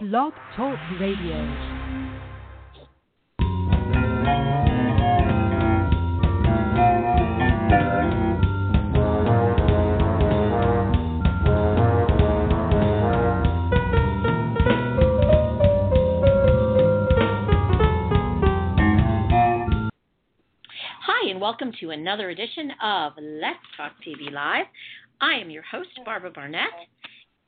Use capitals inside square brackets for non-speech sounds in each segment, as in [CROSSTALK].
Blog Talk Radio. Hi, and welcome to another edition of Let's Talk TV Live. I am your host, Barbara Barnett,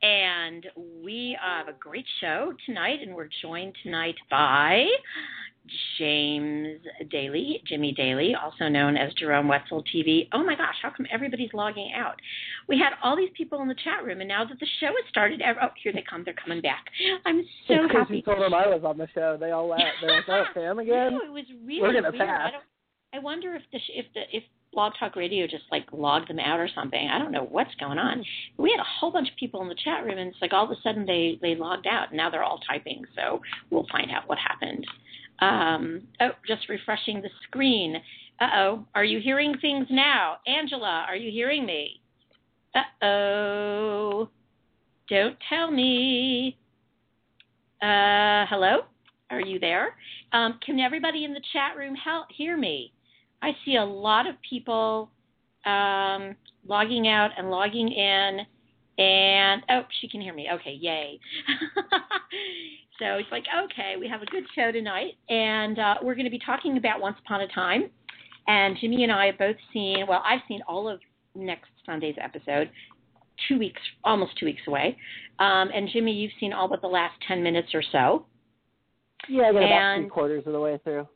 and we have a great show tonight, and we're joined tonight by James Daly, Jimmy Daly, also known as Jerome Wetzel TV. Oh my gosh, how come everybody's logging out? We had all these people in the chat room, and now that the show has started, oh, here they come. They're coming back. I'm so It's happy. told them I was on the show. They all laughed. They're like, "Oh, Sam [LAUGHS] again?" No, it was really We're gonna weird. I pass. don't. I wonder if the if the if Blog Talk Radio just like logged them out or something. I don't know what's going on. We had a whole bunch of people in the chat room, and it's like all of a sudden they they logged out, and now they're all typing. So we'll find out what happened. Um, oh, just refreshing the screen. Uh oh, are you hearing things now, Angela? Are you hearing me? Uh oh, don't tell me. Uh, hello, are you there? Um, can everybody in the chat room help hear me? I see a lot of people um, logging out and logging in, and oh, she can hear me. Okay, yay! [LAUGHS] so it's like okay, we have a good show tonight, and uh, we're going to be talking about Once Upon a Time. And Jimmy and I have both seen. Well, I've seen all of next Sunday's episode. Two weeks, almost two weeks away. Um, and Jimmy, you've seen all but the last ten minutes or so Yeah, I got about three quarters of the way through.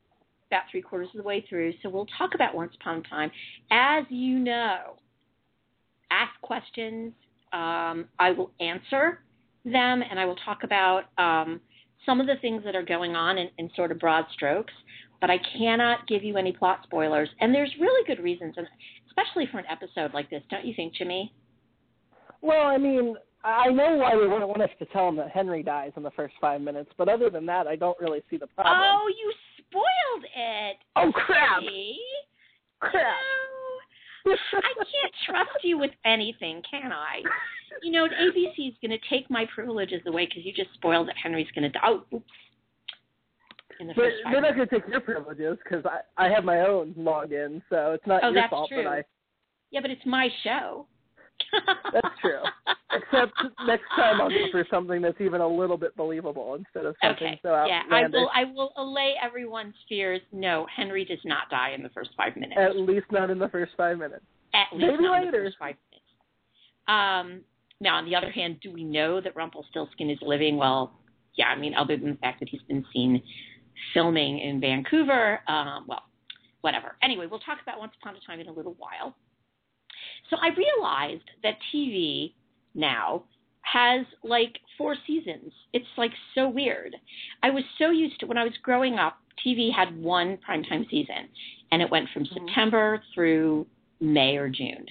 About three quarters of the way through. So we'll talk about Once Upon a Time. As you know, ask questions. Um, I will answer them, and I will talk about um, some of the things that are going on in, in sort of broad strokes. But I cannot give you any plot spoilers, and there's really good reasons, and especially for an episode like this, don't you think, Jimmy? Well, I mean, I know why they wouldn't want us to tell them that Henry dies in the first five minutes, but other than that, I don't really see the problem. Oh, you spoiled it. Oh, crap! See? Crap! I can't trust you with anything, can I? You know, ABC is going to take my privileges away because you just spoiled that Henry's going to die. Oh, oops. In the but they're not going to take your privileges because I, I have my own login, so it's not Oh, your fault true. that I. Yeah, but it's my show. That's true. [LAUGHS] Except next time I'll go for something that's even a little bit believable instead of something Okay. so yeah, I will. I will allay everyone's fears. No, Henry does not die in the first five minutes. At least not in the first five minutes. At least Maybe not in the later. first five minutes. Um, now, on the other hand, do we know that Rumpelstiltskin is living? Well, yeah. I mean, other than the fact that he's been seen filming in Vancouver. Um, well, whatever. Anyway, we'll talk about Once Upon a Time in a little while. So I realized that TV now has like four seasons. It's like so weird. I was so used to when I was growing up, TV had one primetime season, and it went from Mhm. September through May or June.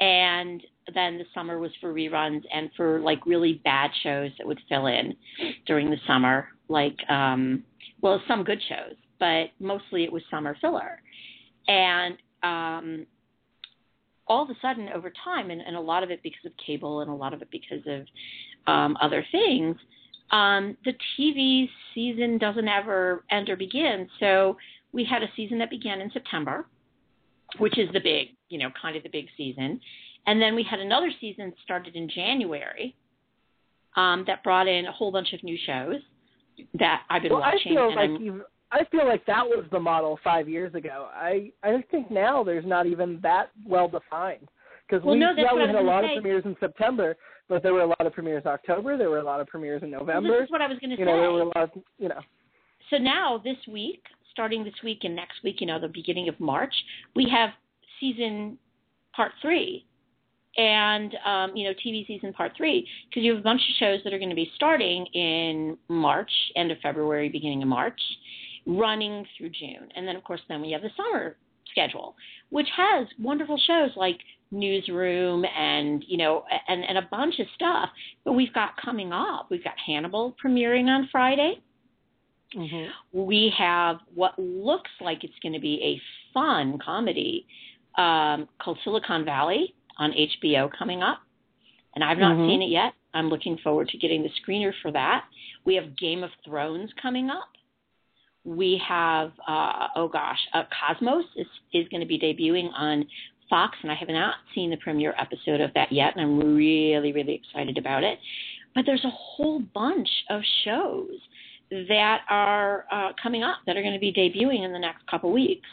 And then the summer was for reruns and for like really bad shows that would fill in during the summer, like um well some good shows, but mostly it was summer filler. And um all of a sudden over time and, and a lot of it because of cable and a lot of it because of um other things, um the TV season doesn't ever end or begin. So we had a season that began in September, which is the big, you know, kind of the big season. And then we had another season started in January um, that brought in a whole bunch of new shows that I've been well, I watching. feel and like I'm, you've, I feel like that was the model five years ago. I I think now there's not even that well defined because Well, we no, yeah we had a lot say. of premieres in September, but there were a lot of premieres in October. There were a lot of premieres in well, November. this is what I was going to say. know, there were a lot. Of, you know, so now this week, starting this week and next week, you know, the beginning of March, we have season part three, and um, you know, TV season part three, because you have a bunch of shows that are going to be starting in March, end of February, beginning of March, running through June, and then of course, then we have the summer schedule, which has wonderful shows like Newsroom and you know, and and a bunch of stuff. But we've got coming up, we've got Hannibal premiering on Friday. mm-hmm. We have what looks like it's going to be a fun comedy um, called Silicon Valley on HBO coming up. And I've not Mhm. seen it yet. I'm looking forward to getting the screener for that. We have Game of Thrones coming up. We have, uh, oh gosh, uh, Cosmos is, is going to be debuting on Fox, and I have not seen the premiere episode of that yet, and I'm really, really excited about it. But there's a whole bunch of shows that are uh, coming up that are going to be debuting in the next couple weeks.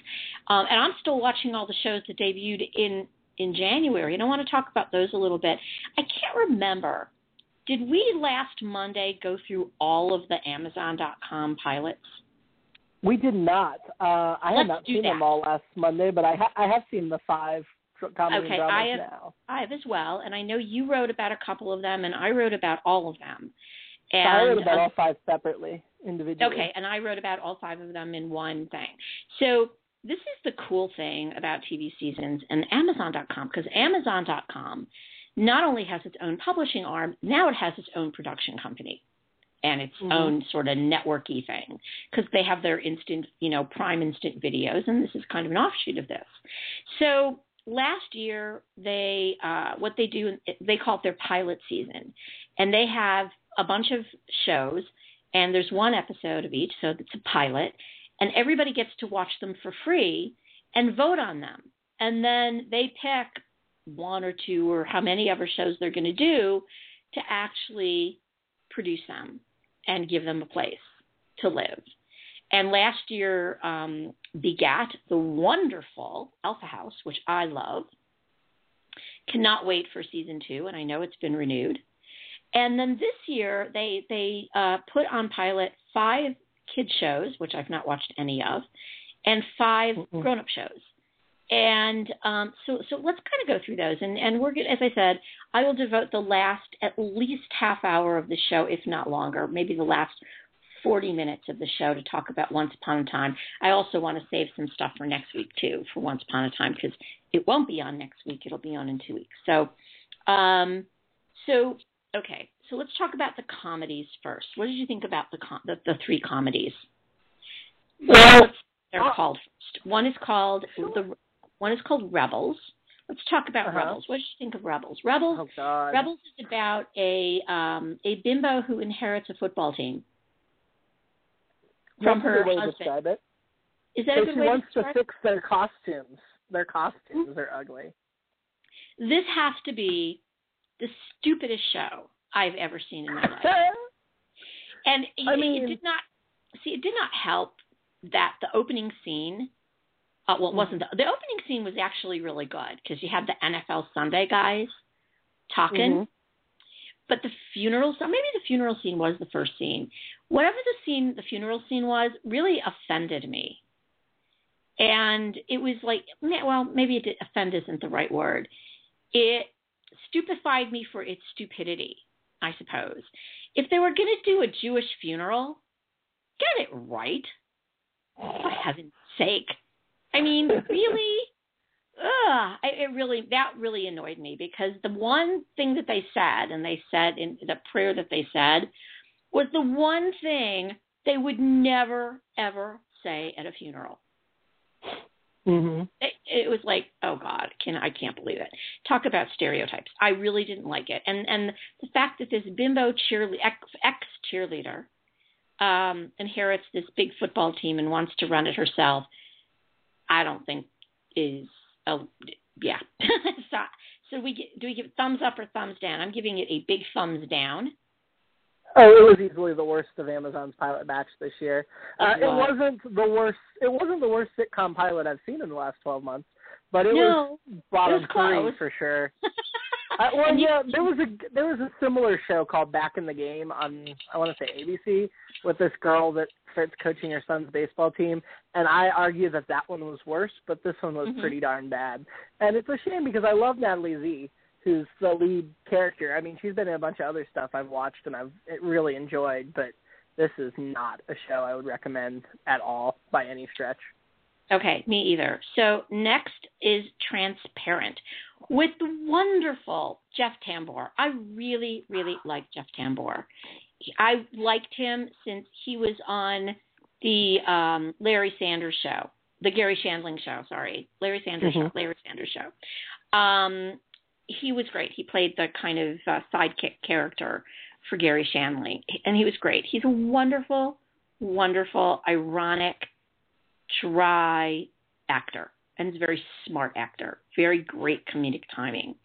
Um, and I'm still watching all the shows that debuted in in January, and I want to talk about those a little bit. I can't remember. Did we last Monday go through all of the Amazon.com pilots? We did not. Uh, I Let's have not seen that. them all last Monday, but I ha- I have seen the five comedy Okay, I have- now. I have as well, and I know you wrote about a couple of them, and I wrote about all of them. So And I wrote about um, all five separately, individually. Okay, and I wrote about all five of them in one thing. So this is the cool thing about TV seasons and Amazon.com because Amazon.com not only has its own publishing arm, now it has its own production company and its Mhm. own sort of networky thing because they have their instant, you know, prime instant videos, and this is kind of an offshoot of this. So last year, they uh, what they do they call it their pilot season, and they have a bunch of shows, and there's one episode of each, so it's a pilot, and everybody gets to watch them for free and vote on them, and then they pick one or two or how many other shows they're going to do to actually produce them and give them a place to live. And last year um, begat the wonderful Alpha House, which I love. Cannot wait for season two, and I know it's been renewed. And then this year they they uh, put on pilot five kid shows, which I've not watched any of, and 5 Mm-mm. grown up shows. And um, so so let's kind of go through those. And and we're gonna, as I said, I will devote the last at least half hour of the show, if not longer, maybe the last 40 minutes of the show to talk about Once Upon a Time. I also want to save some stuff for next week too, for Once Upon a Time, because it won't be on next week. It'll be on in two weeks. So, um, so okay. So let's talk about the comedies first. What did you think about the com- the, the three comedies? Well, They're called first. One is called the one is called Rebels. Let's talk about Uh-huh. Rebels. What did you think of Rebels? Rebels oh God. Rebels is about a um, a bimbo who inherits a football team from That's her good way to husband. describe it. Is that So a good she way wants to it? fix their costumes. Their costumes are ugly. This has to be the stupidest show I've ever seen in my [LAUGHS] life. And it, I mean- it did not see. It did not help that the opening scene. Uh, well, it wasn't the, the opening scene was actually really good because you had the NFL Sunday guys talking, Mhm. but the funeral. So maybe the funeral scene was the first scene. Whatever the scene, the funeral scene was, really offended me. And it was like, well, maybe it did, offend isn't the right word. It stupefied me for its stupidity, I suppose. If they were going to do a Jewish funeral, get it right. For heaven's sake. I mean, [LAUGHS] really? Ugh, I- it really that really annoyed me because the one thing that they said, and they said in the prayer that they said, was the one thing they would never ever say at a funeral. Mhm. It, it was like, oh God, can I can't believe it. Talk about stereotypes. I really didn't like it, and and the fact that this bimbo cheerle ex, ex cheerleader um, inherits this big football team and wants to run it herself, I don't think is a yeah. [LAUGHS] so so we get, do we give thumbs up or thumbs down? I'm giving it a big thumbs down. Oh, it was easily the worst of Amazon's pilot batch this year. Uh, It was. wasn't the worst. It wasn't the worst sitcom pilot I've seen in the last twelve months, but it was bottom it was three for sure. [LAUGHS] [LAUGHS] Uh, well, yeah, there was a there was a similar show called Back in the Game on I want to say ABC with this girl that starts coaching her son's baseball team, and I argue that that one was worse, but this one was Mhm. pretty darn bad. And it's a shame because I love Natalie Zea, who's the lead character. I mean, she's been in a bunch of other stuff I've watched and I've really enjoyed, but this is not a show I would recommend at all by any stretch. Okay, me either. So next is Transparent with the wonderful Jeff Tambor. I really, really like Jeff Tambor. I liked him since he was on the um, Larry Sanders show, the Garry Shandling show. Sorry, Larry Sanders Mhm. show, Larry Sanders show. Um, he was great. He played the kind of uh, sidekick character for Garry Shandling, and he was great. He's a wonderful, wonderful, ironic, dry actor, and he's a very smart actor. Very great comedic timing,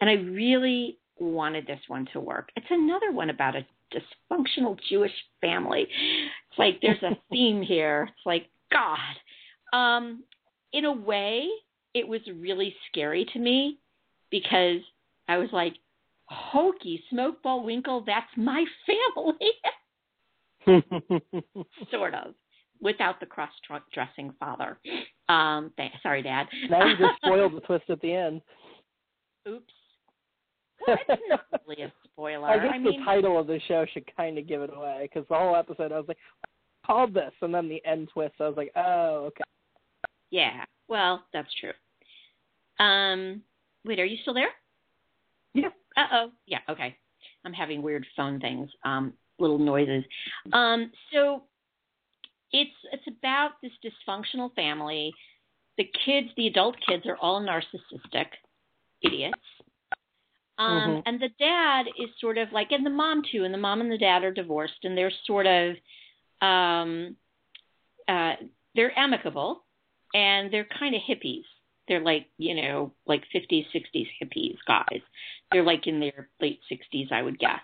and I really wanted this one to work. It's another one about a dysfunctional Jewish family. It's like there's a [LAUGHS] theme here. It's like God. Um, in a way, it was really scary to me because I was like, Hokey, Smoke Bullwinkle, that's my [LAUGHS] family. [LAUGHS] sort of, without the cross dressing father. Um, th- sorry, Dad. now you just [LAUGHS] spoiled the twist at the end. Oops. Well, it's not really a spoiler. [LAUGHS] I guess I mean, the title of the show should kind of give it away because the whole episode I was like, called this, and then the end twist I was like, oh, okay. Yeah. Well, that's true. Um, wait, are you still there? Yeah. Uh oh. Yeah. Okay. I'm having weird phone things, um, little noises. Um, so it's it's about this dysfunctional family. The kids, the adult kids, are all narcissistic idiots. Um, Mhm. And the dad is sort of like, and the mom too, and the mom and the dad are divorced, and they're sort of, um, uh, they're amicable, and they're kind of hippies. They're like, you know, like 50s, 60s hippies guys. They're like in their late 60s, I would guess.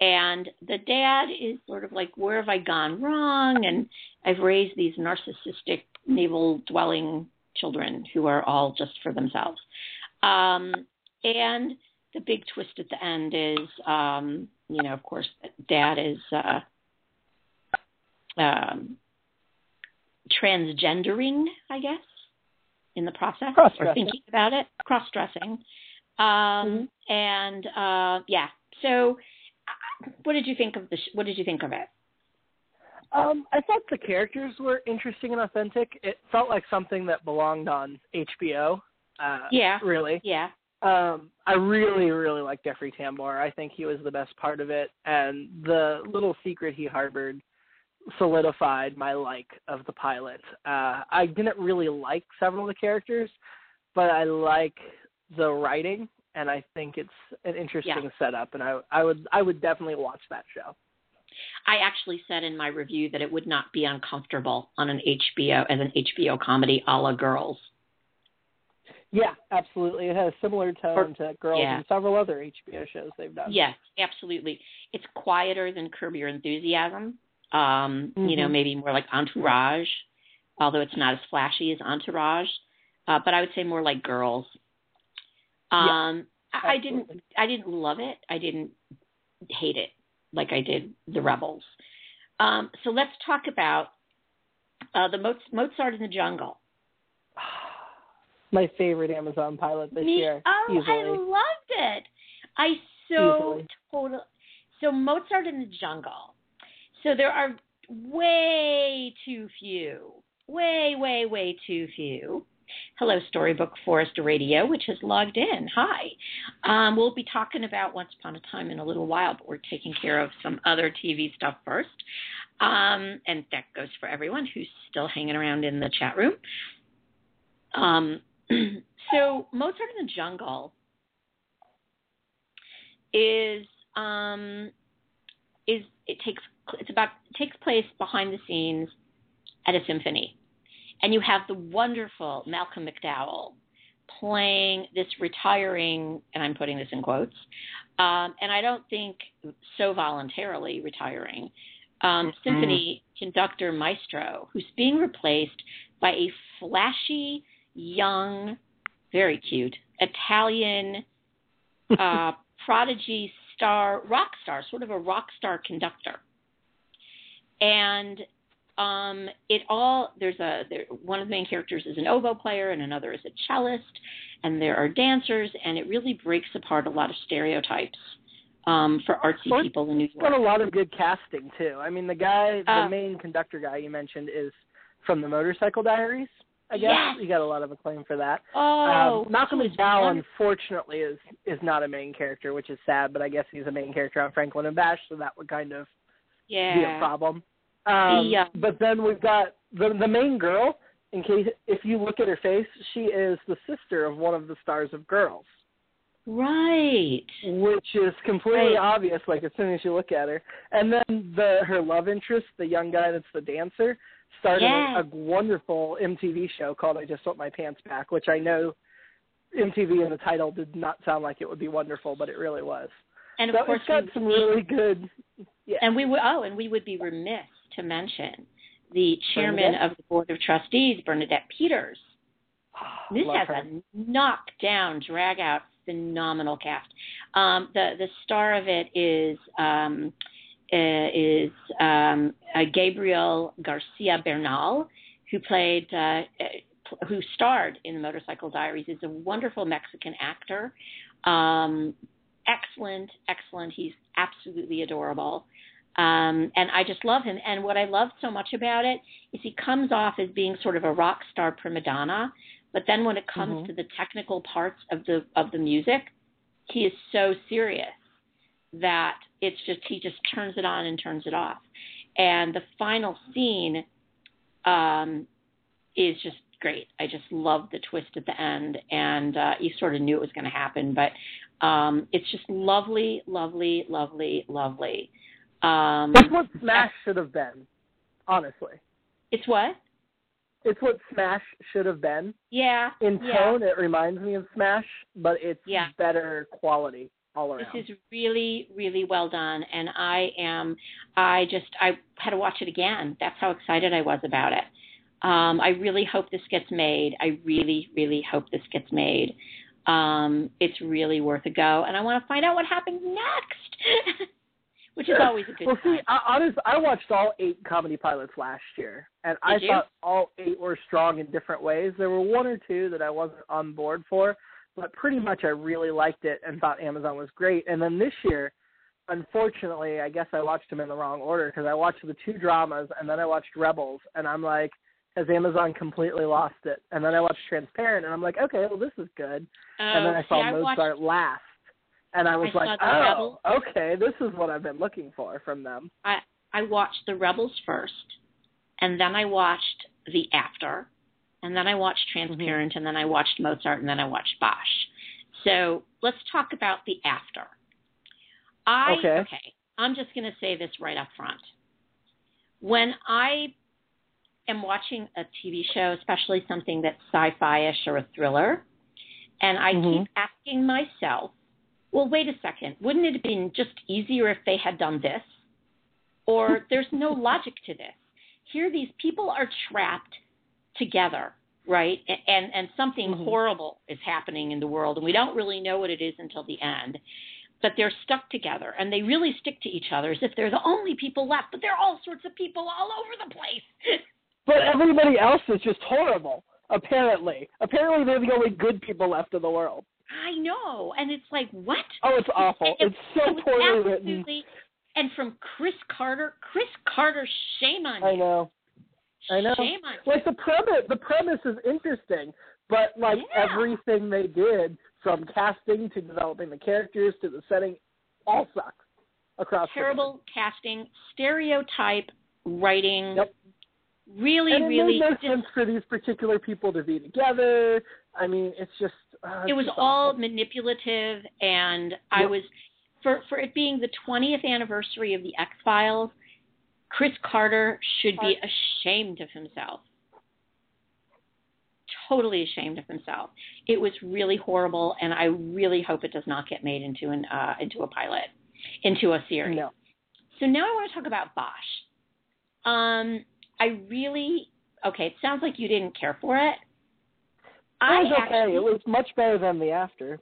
And the dad is sort of like, where have I gone wrong? And I've raised these narcissistic, navel dwelling children who are all just for themselves. Um, and the big twist at the end is, um, you know, of course, dad is uh, um, transgendering, I guess, in the process or thinking about it, cross dressing. Um, And uh, yeah, so what did you think of the? Sh- what did you think of it? Um, I thought the characters were interesting and authentic. It felt like something that belonged on HBO. Uh, Yeah. Really. Yeah, Um, I really, really like Jeffrey Tambor. I think he was the best part of it, and the little secret he harbored solidified my like of the pilot. Uh, I didn't really like several of the characters, but I like the writing, and I think it's an interesting Yeah. setup, and I, I would, I would definitely watch that show. I actually said in my review that it would not be uncomfortable on an HBO as an HBO comedy a la Girls. Yeah, absolutely. It has a similar tone to Girls yeah. and several other HBO shows they've done. Yes, absolutely. It's quieter than Curb Your Enthusiasm. Um, You know, Mhm. maybe more like Entourage, although it's not as flashy as Entourage. Uh, but I would say more like Girls. Um, I, I didn't. I didn't love it. I didn't hate it like I did The Rebels. Um, so let's talk about uh, the Mo- Mozart in the Jungle. [SIGHS] My favorite Amazon pilot this Me, year, oh, I loved it. I so Easily. total. So Mozart in the Jungle. So there are way too few, way, way, way too few. Hello, Storybook Forest Radio, which has logged in. Hi. Um, we'll be talking about Once Upon a Time in a little while, but we're taking care of some other TV stuff first. Um, and that goes for everyone who's still hanging around in the chat room. Um, [CLEARS THROAT] so Mozart in the Jungle is um, is it takes it's about it takes place behind the scenes at a symphony, and you have the wonderful Malcolm McDowell playing this retiring, and I'm putting this in quotes, um, and I don't think so voluntarily retiring, um, symphony conductor maestro who's being replaced by a flashy, young, very cute Italian [LAUGHS] uh, prodigy star, rock star, sort of a rock star conductor. And um, it all there's a there, one of the main characters is an oboe player and another is a cellist, and there are dancers, and it really breaks apart a lot of stereotypes um, for artsy Well, people in New It's got a lot of good casting too. I mean, the guy, the Uh, main conductor guy you mentioned is from the Motorcycle Diaries. I guess Yes. you got a lot of acclaim for that. Oh, um, Malcolm McDowell, unfortunately, is is not a main character, which is sad. But I guess he's a main character on Franklin and Bash, so that would kind of yeah. be a problem. Um, uh, but then we've got the the main girl. In case if you look at her face, she is the sister of one of the stars of Girls. Right. which is completely Right. obvious like as soon as you look at her. And then the her love interest, the young guy that's the dancer, started Yes. a, a wonderful MTV show called I Just Want My Pants Back, which I know MTV in the title did not sound like it would be wonderful, but it really was. And of so course, it's got some really good. Yeah. and we would oh, and we would be remiss to mention the chairman Bernadette? of the board of trustees, Bernadette Peters. This Love has her. a knockdown, drag out, phenomenal cast. Um, the the star of it is um, uh, is um, uh, Gabriel Garcia Bernal, who played uh, uh, who starred in the Motorcycle Diaries. Is a wonderful Mexican actor. Um, excellent, excellent. He's absolutely adorable. Um, and I just love him. And what I love so much about it is he comes off as being sort of a rock star prima donna, but then when it comes Mhm. to the technical parts of the of the music, he is so serious that it's just he just turns it on and turns it off. And the final scene um, is just great. I just love the twist at the end, and uh, you sort of knew it was going to happen, but um, it's just lovely, lovely, lovely, lovely. Um, That's what Smash should have been, honestly. it's what? It's what Smash should have been. Yeah. In yeah. tone, it reminds me of Smash, but it's Yeah. better quality all around. This is really, really well done, and I am. I just I had to watch it again. That's how excited I was about it. Um, I really hope this gets made. I really, really hope this gets made. Um, it's really worth a go, and I want to find out what happens next, [LAUGHS] which is always a good well, see. I, honest, I watched all eight comedy pilots last year, and I you? thought all eight were strong in different ways. There were one or two that I wasn't on board for, but pretty much I really liked it and thought Amazon was great. And then this year, unfortunately, I guess I watched them in the wrong order because I watched the two dramas and then I watched Rebels, and I'm like, has Amazon completely lost it? And then I watched Transparent, and I'm like, okay, well this is good. and then Oh, I saw see, I watched- Mozart last, and I was I like, oh, Rebels. okay, this is what I've been looking for from them. I I watched the Rebels first, and then I watched the After, and then I watched Transparent, and then I watched Mozart, and then I watched Bosch. So let's talk about the After. I Okay. I'm just going to say this right up front. When I am watching a TV show, especially something that's sci-fi-ish or a thriller, and I Mhm. keep asking myself, well, wait a second, wouldn't it have been just easier if they had done this? Or [LAUGHS] there's no logic to this. Here, these people are trapped together, right? And and something Mhm. horrible is happening in the world, and we don't really know what it is until the end. But they're stuck together, and they really stick to each other as if they're the only people left. But there are all sorts of people all over the place. [LAUGHS] But everybody else is just horrible. Apparently, apparently they're the only good people left in the world. I know, and it's like what? Oh, it's awful. It- It's so it poorly written. And from Chris Carter, Chris Carter, shame on you. I know. I know. Shame on you. Like the premise, the premise is interesting, but like Yeah. everything they did, from casting to developing the characters to the setting, all sucks across the board. Terrible casting, stereotype writing. Yep. Really, and it really. made no sense for these particular people to be together. I mean, it's just uh, it was all awful. manipulative, and I was for for it being the 20th anniversary of the X Files. Chris Carter should be ashamed of himself. Totally ashamed of himself. It was really horrible, and I really hope it does not get made into an uh, into a pilot, into a series. no. So now I want to talk about Bosch. Um, I really okay. It sounds like you didn't care for it. I It was okay. actually, It was much better than the after.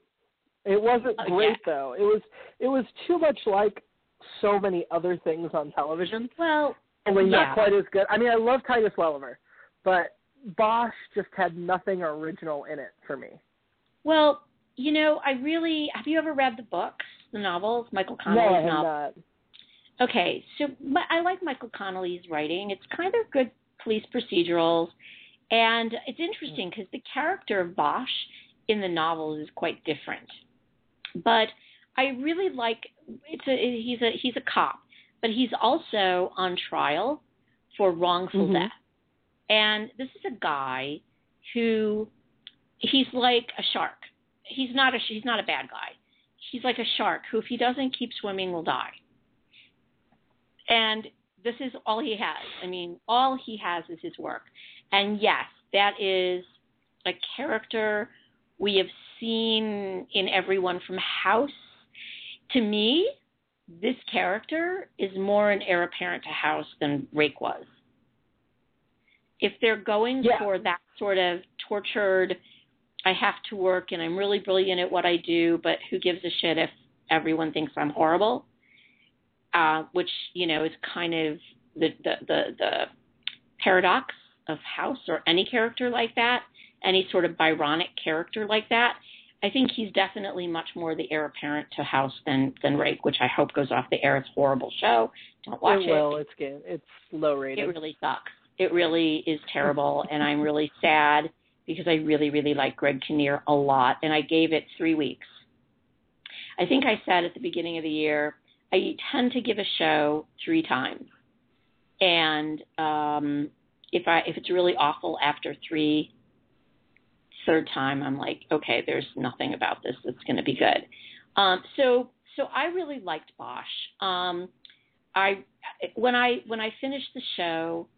It wasn't Oh, great yeah. though. It was it was too much like so many other things on television. well, Only Yeah. not quite as good. I mean, I love Titus Welliver, but Bosch just had nothing original in it for me. Well, you know, I really have you ever read the books, the novels, Michael no, Connelly's have novels? not. Okay, so my, I like Michael Connelly's writing. It's kind of good police procedurals, and it's interesting because the character of Bosch in the novel is quite different. But I really like it's a he's a he's a cop, but he's also on trial for wrongful Mhm. death. And this is a guy who he's like a shark. He's not a he's not a bad guy, he's like a shark who, if he doesn't keep swimming, will die. And this is all he has. I mean, all he has is his work. And yes, that is a character we have seen in everyone from House. To me, this character is more an heir apparent to House than Rake was. If they're going Yeah. for that sort of tortured, I have to work and I'm really brilliant at what I do, but who gives a shit if everyone thinks I'm horrible? Uh, which you know is kind of the the the, the paradox of House or any character like that, any sort of Byronic character like that. I think he's definitely much more the heir apparent to House than than Rake, which I hope goes off the air. It's a horrible show. Don't watch it will. It's good. It's low rated. It really sucks. It really is terrible, [LAUGHS] and I'm really sad because I really, really like Greg Kinnear a lot, and I gave it three weeks. I think I said at the beginning of the year I tend to give a show three times, and um, if I if it's really awful after three, third time I'm like, okay, there's nothing about this that's going to be good. Um, so so I really liked Bosch. Um, I when I when I finished the show,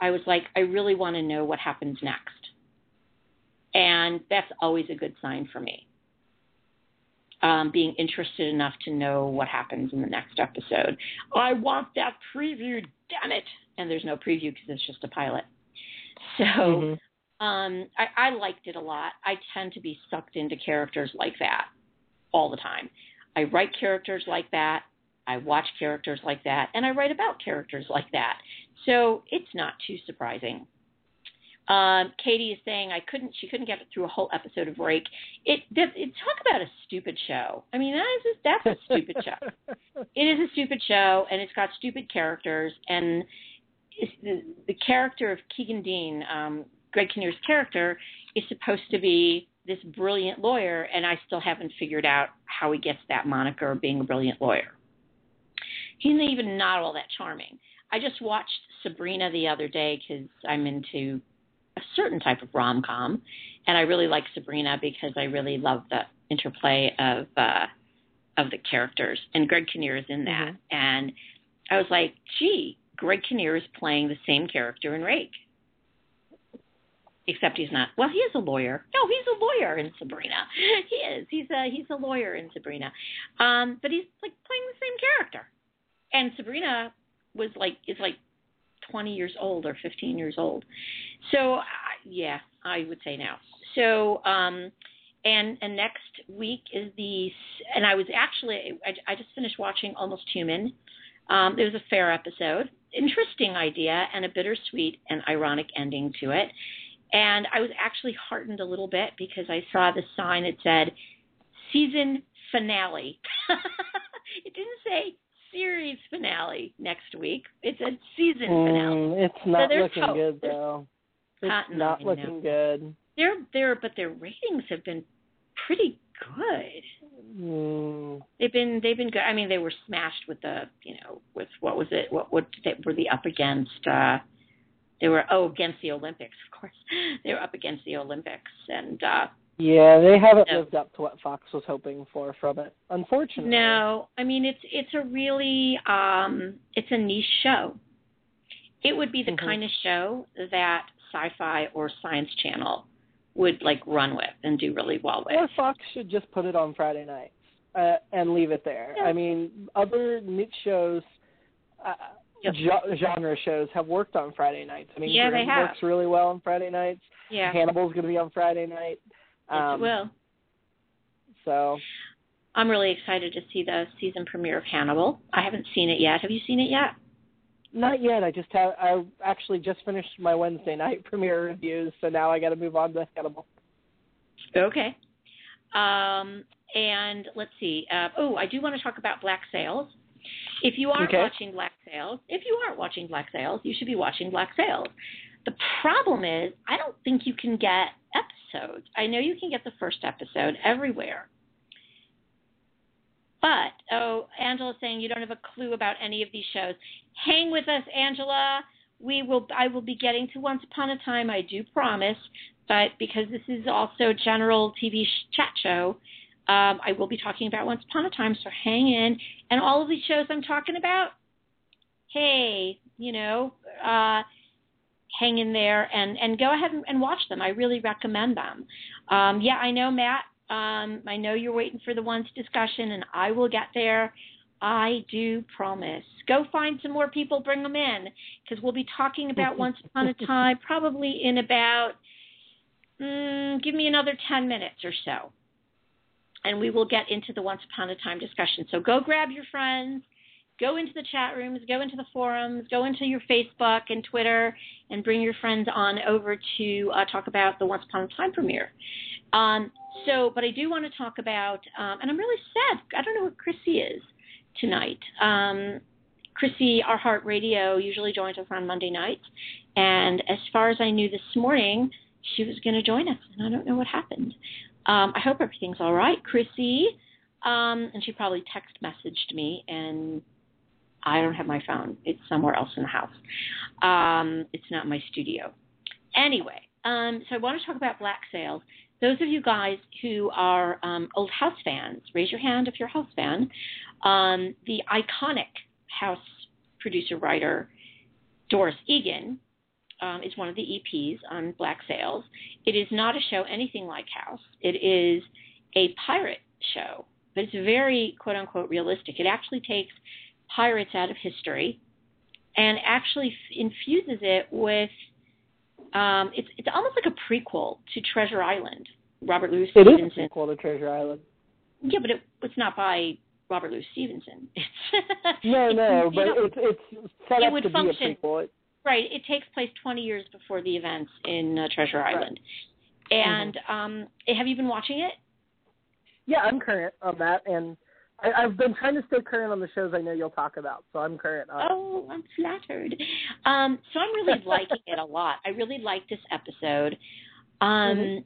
I was like, I really want to know what happens next, and that's always a good sign for me. Um, being interested enough to know what happens in the next episode. I want that preview, damn it! And there's no preview because it's just a pilot. So Mhm. um, I, I liked it a lot. I tend to be sucked into characters like that all the time. I write characters like that. I watch characters like that, and I write about characters like that. So it's not too surprising. Um, Katie is saying I couldn't. She couldn't get through a whole episode of Rake. It, that, it talk about a stupid show. I mean, that is just, that's a stupid show. [LAUGHS] It is a stupid show, and it's got stupid characters. And the, the character of Keegan Deane, um, Greg Kinnear's character, is supposed to be this brilliant lawyer, and I still haven't figured out how he gets that moniker of being a brilliant lawyer. He's even not all that charming. I just watched Sabrina the other day because I'm into a certain type of rom com, and I really like Sabrina because I really love the interplay of uh, of the characters, and Greg Kinnear is in that. Mhm. And I was like, gee, Greg Kinnear is playing the same character in Rake. Except he's not. Well, he is a lawyer. No, he's a lawyer in Sabrina. [LAUGHS] He is. He's a he's a lawyer in Sabrina. Um, but he's like playing the same character. And Sabrina was like is like 20 years old or 15 years old. So yeah, I would say now. So um, and and next week is the and I was actually I, I just finished watching Almost Human. Um, it was a fair episode, interesting idea, and a bittersweet and ironic ending to it. And I was actually heartened a little bit because I saw the sign that said season finale. [LAUGHS] it didn't say series finale next week. It's a season finale. Mm, it's not there's looking hope. good though. It's not know. looking good. They're they're but their ratings have been pretty good. Mm, They've been they've been good. I mean, they were smashed with the you know with what was it? What what they, were they up against? uh They were oh against the Olympics, [LAUGHS] of course. They were up against the Olympics, and uh yeah, they haven't No. lived up to what Fox was hoping for from it. Unfortunately. no, I mean it's it's a really um it's a niche show. It would be the Mhm. kind of show that Sci-Fi or Science Channel would like run with and do really well with. Or Fox should just put it on Friday nights uh, and leave it there. Yeah. I mean, other niche shows, uh, Yep. genre shows have worked on Friday nights. I mean, Yeah, they Grimm have. works really well on Friday nights. Yeah, Hannibal's going to be on Friday night. Yes, Um, it will. So I'm really excited to see the season premiere of Hannibal. I haven't seen it yet. Have you seen it yet? not yet. I just have. I actually just finished my Wednesday [LAUGHS] night premiere reviews, so now I got to move on to Hannibal. Okay. Um, and let's see. Uh, oh, I do want to talk about Black Sails. If you aren't Okay. watching Black Sails, if you aren't watching Black Sails, you should be watching Black Sails. The problem is, I don't think you can get episodes. I know you can get the first episode everywhere. But, oh, Angela's saying you don't have a clue about any of these shows. Hang with us, Angela. We will I will be getting to Once Upon a Time, I do promise but because this is also a general TV chat show, Um, I will be talking about Once Upon a Time, so hang in. And all of these shows I'm talking about, hey, you know, uh, hang in there and, and go ahead and, and watch them. I really recommend them. Um, yeah, I know, Matt. Um, I know you're waiting for the ones discussion, and I will get there. I do promise. Go find some more people, bring them in, because we'll be talking about [LAUGHS] Once Upon a Time probably in about, mm, give me another 10 minutes or so. And we will get into the Once Upon a Time discussion. So go grab your friends, go into the chat rooms, go into the forums, go into your Facebook and Twitter, and bring your friends on over to uh, talk about the Once Upon a Time premiere. Um, so, but I do want to talk about, um, and I'm really sad. I don't know where Chrissy is tonight. Um, Chrissy, our Heart Radio, usually joins us on Monday nights, and as far as I knew this morning, she was going to join us, and I don't know what happened. Um, I hope everything's all right, Chrissy. Um, and she probably text messaged me, and I don't have my phone. It's somewhere else in the house. Um, it's not my studio. Anyway, um, so I want to talk about Black Sails. Those of you guys who are um, old House fans, raise your hand if you're a House fan. Um, the iconic House producer writer Doris Egan um, is one of the EPs on Black Sails. It is not a show anything like House. It is a pirate show, but it's very quote unquote realistic. It actually takes pirates out of history and actually f- infuses it with um, it's it's almost like a prequel to Treasure Island. Robert Louis It Stevenson. is a prequel to Treasure Island. Yeah, but it, it's not by Robert Louis Stevenson. [LAUGHS] It's No, it's- no, you but know, it's it's set it up would to function. be a prequel. Right. It takes place 20 years before the events in uh, Treasure Right. Island. And um, have you been watching it? yeah, I'm current on that, and I, I've been trying to stay current on the shows I know you'll talk about, so I'm current on. Oh, I'm flattered. Um, so I'm really [LAUGHS] liking it a lot. I really like this episode. Um, Mhm.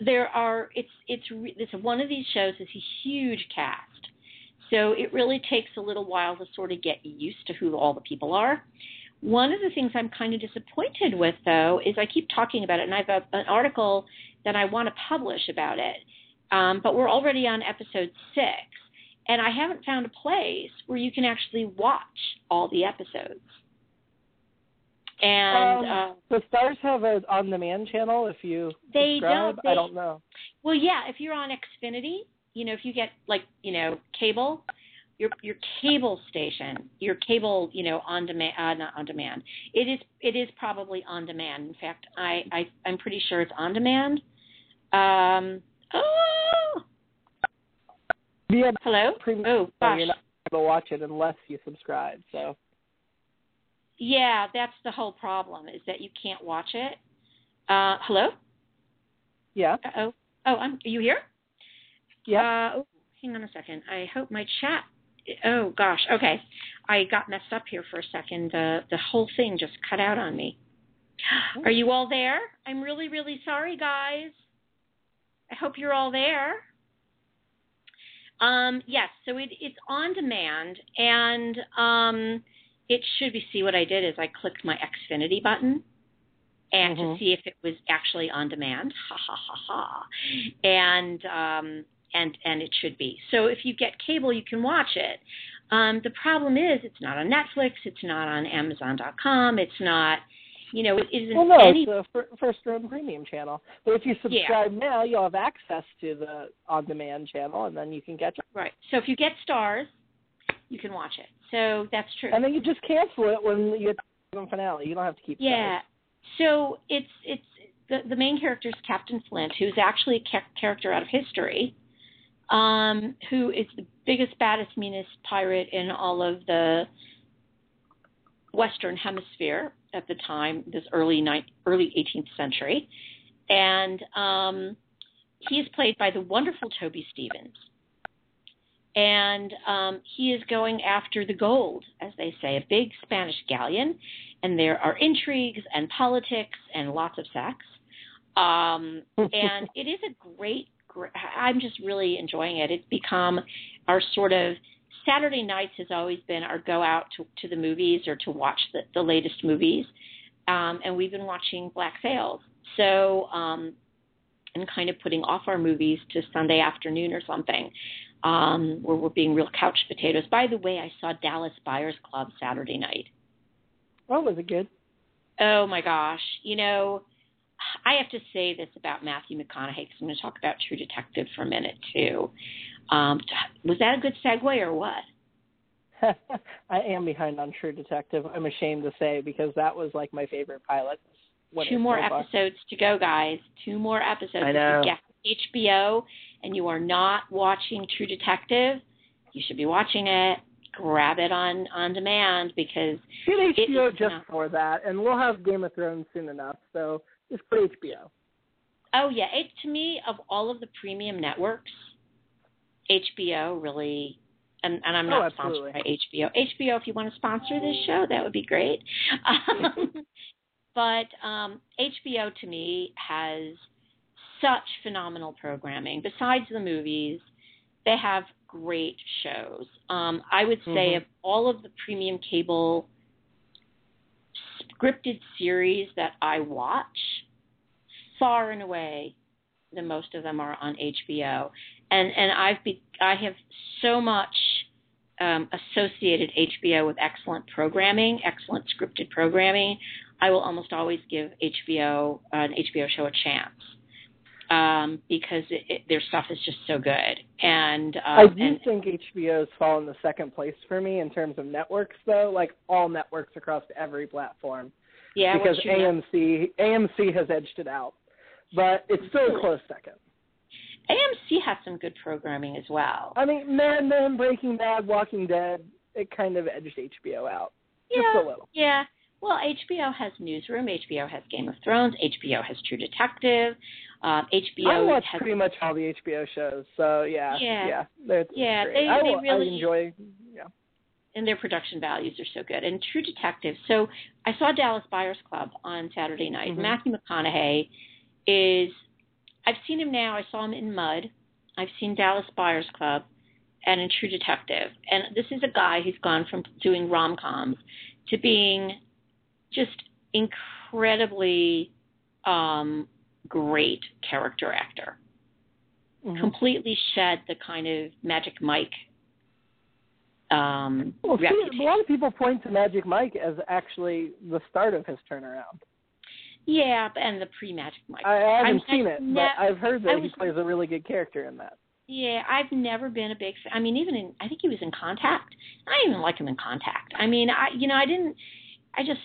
There are it's it's it's one of these shows is a huge cast, so it really takes a little while to sort of get used to who all the people are. One of the things I'm kind of disappointed with, though, is I keep talking about it, and I have a, an article that I want to publish about it, um, but we're already on episode six, and I haven't found a place where you can actually watch all the episodes. And Um, uh, the Starz have an on-demand channel. If you They subscribe, don't- I don't know. well, yeah, if you're on Xfinity, you know, if you get like you know cable, your your cable station, your cable, you know, on demand, uh, not on demand. It is it is probably on demand. In fact, I, I I'm pretty sure it's on demand. Um. Oh, Yeah, hello. premium. Oh gosh. You're not able to watch it unless you subscribe. So Yeah, that's the whole problem is that you can't watch it. Uh, hello. yeah, Uh oh. Oh, I'm. Are you here? yeah. Uh, oh, hang on a second. I hope my chat. Oh gosh. Okay, I got messed up here for a second. The the whole thing just cut out on me. Are you all there? I'm really really sorry, guys. I hope you're all there. Um, yes, so it, it's on demand, and um, it should be. See what I did is I clicked my Xfinity button, and to Mhm. see if it was actually on demand. [LAUGHS] Ha ha ha ha. And um, and and it should be. So if you get cable, you can watch it. Um, the problem is it's not on Netflix, it's not on Amazon.com, it's not, you know, it isn't Well, no, any. it's the fir- first run premium channel. But if you subscribe now, you'll have access to the on-demand channel, and then you can catch it. Right. So if you get Starz, you can watch it. So that's true. And then you just cancel it when you get the finale. You don't have to keep. Yeah. So it's it's the the main character is Captain Flint, who's actually a ca- character out of history, um, who is the biggest, baddest, meanest pirate in all of the Western Hemisphere at the time, this early ninth, early 18th century, and um, he is played by the wonderful Toby Stephens. And um, he is going after the gold, as they say, a big Spanish galleon, and there are intrigues and politics and lots of sex. Um, and [LAUGHS] it is a great, great, I'm just really enjoying it. It's become our sort of Saturday nights has always been our go out to, to the movies or to watch the, the latest movies. Um, and we've been watching Black Sails. So um, and kind of putting off our movies to Sunday afternoon or something, um, where we're being real couch potatoes. By the way, I saw Dallas Buyers Club Saturday night. Oh, was it good? Oh my gosh. You know, I have to say this about Matthew McConaughey because I'm going to talk about True Detective for a minute too. Um, was that a good segue or what? [LAUGHS] I am behind on True Detective. I'm ashamed to say because that was like my favorite pilot. Two more so episodes to go, guys. Two more episodes. I know. If you get HBO and you are not watching True Detective, you should be watching it. Grab it on on demand because get HBO just enough. for that, and we'll have Game of Thrones soon enough. So just put HBO. Oh yeah, it, to me of all of the premium networks, HBO really and, and I'm not oh, sponsored by HBO. HBO, if you want to sponsor this show, that would be great. [LAUGHS] Um, but um, HBO to me has such phenomenal programming. Besides the movies, they have great shows. Um, I would say mm-hmm. of all of the premium cable scripted series that I watch, far and away, the most of them are on HBO. And and I've be, I have so much um, associated HBO with excellent programming, excellent scripted programming. I will almost always give HBO an HBO show a chance um, because it, it, their stuff is just so good. And um, I do and, think HBO's fallen to second place for me in terms of networks, though. Like all networks across every platform. Yeah, because AMC AMC has edged it out, but it's still a close second. AMC has some good programming as well. I mean, Mad Men, Breaking Bad, Walking Dead, it kind of edged HBO out. Yeah, just a little. Yeah. Well, HBO has Newsroom. HBO has Game of Thrones. HBO has True Detective. Um, HBO. I watch has, pretty much all the HBO shows, so yeah, yeah, yeah, they're, yeah. They, I, they really I enjoy. Yeah. And their production values are so good. And True Detective. So I saw Dallas Buyers Club on Saturday night. Mm-hmm. Matthew McConaughey is. I've seen him now. I saw him in Mud. I've seen Dallas Buyers Club and in True Detective. And this is a guy who's gone from doing rom coms to being just incredibly um, great character actor. Mm-hmm. Completely shed the kind of Magic Mike. Um, well, see, a lot of people point to Magic Mike as actually the start of his turnaround. Yeah, and the pre-Magic Mike. I, I haven't I'm, seen I've it, but I've heard that was, he plays a really good character in that. Yeah, I've never been a big fan. I mean, even in I think he was in Contact. I didn't even like him in Contact. I mean, I you know I didn't. I just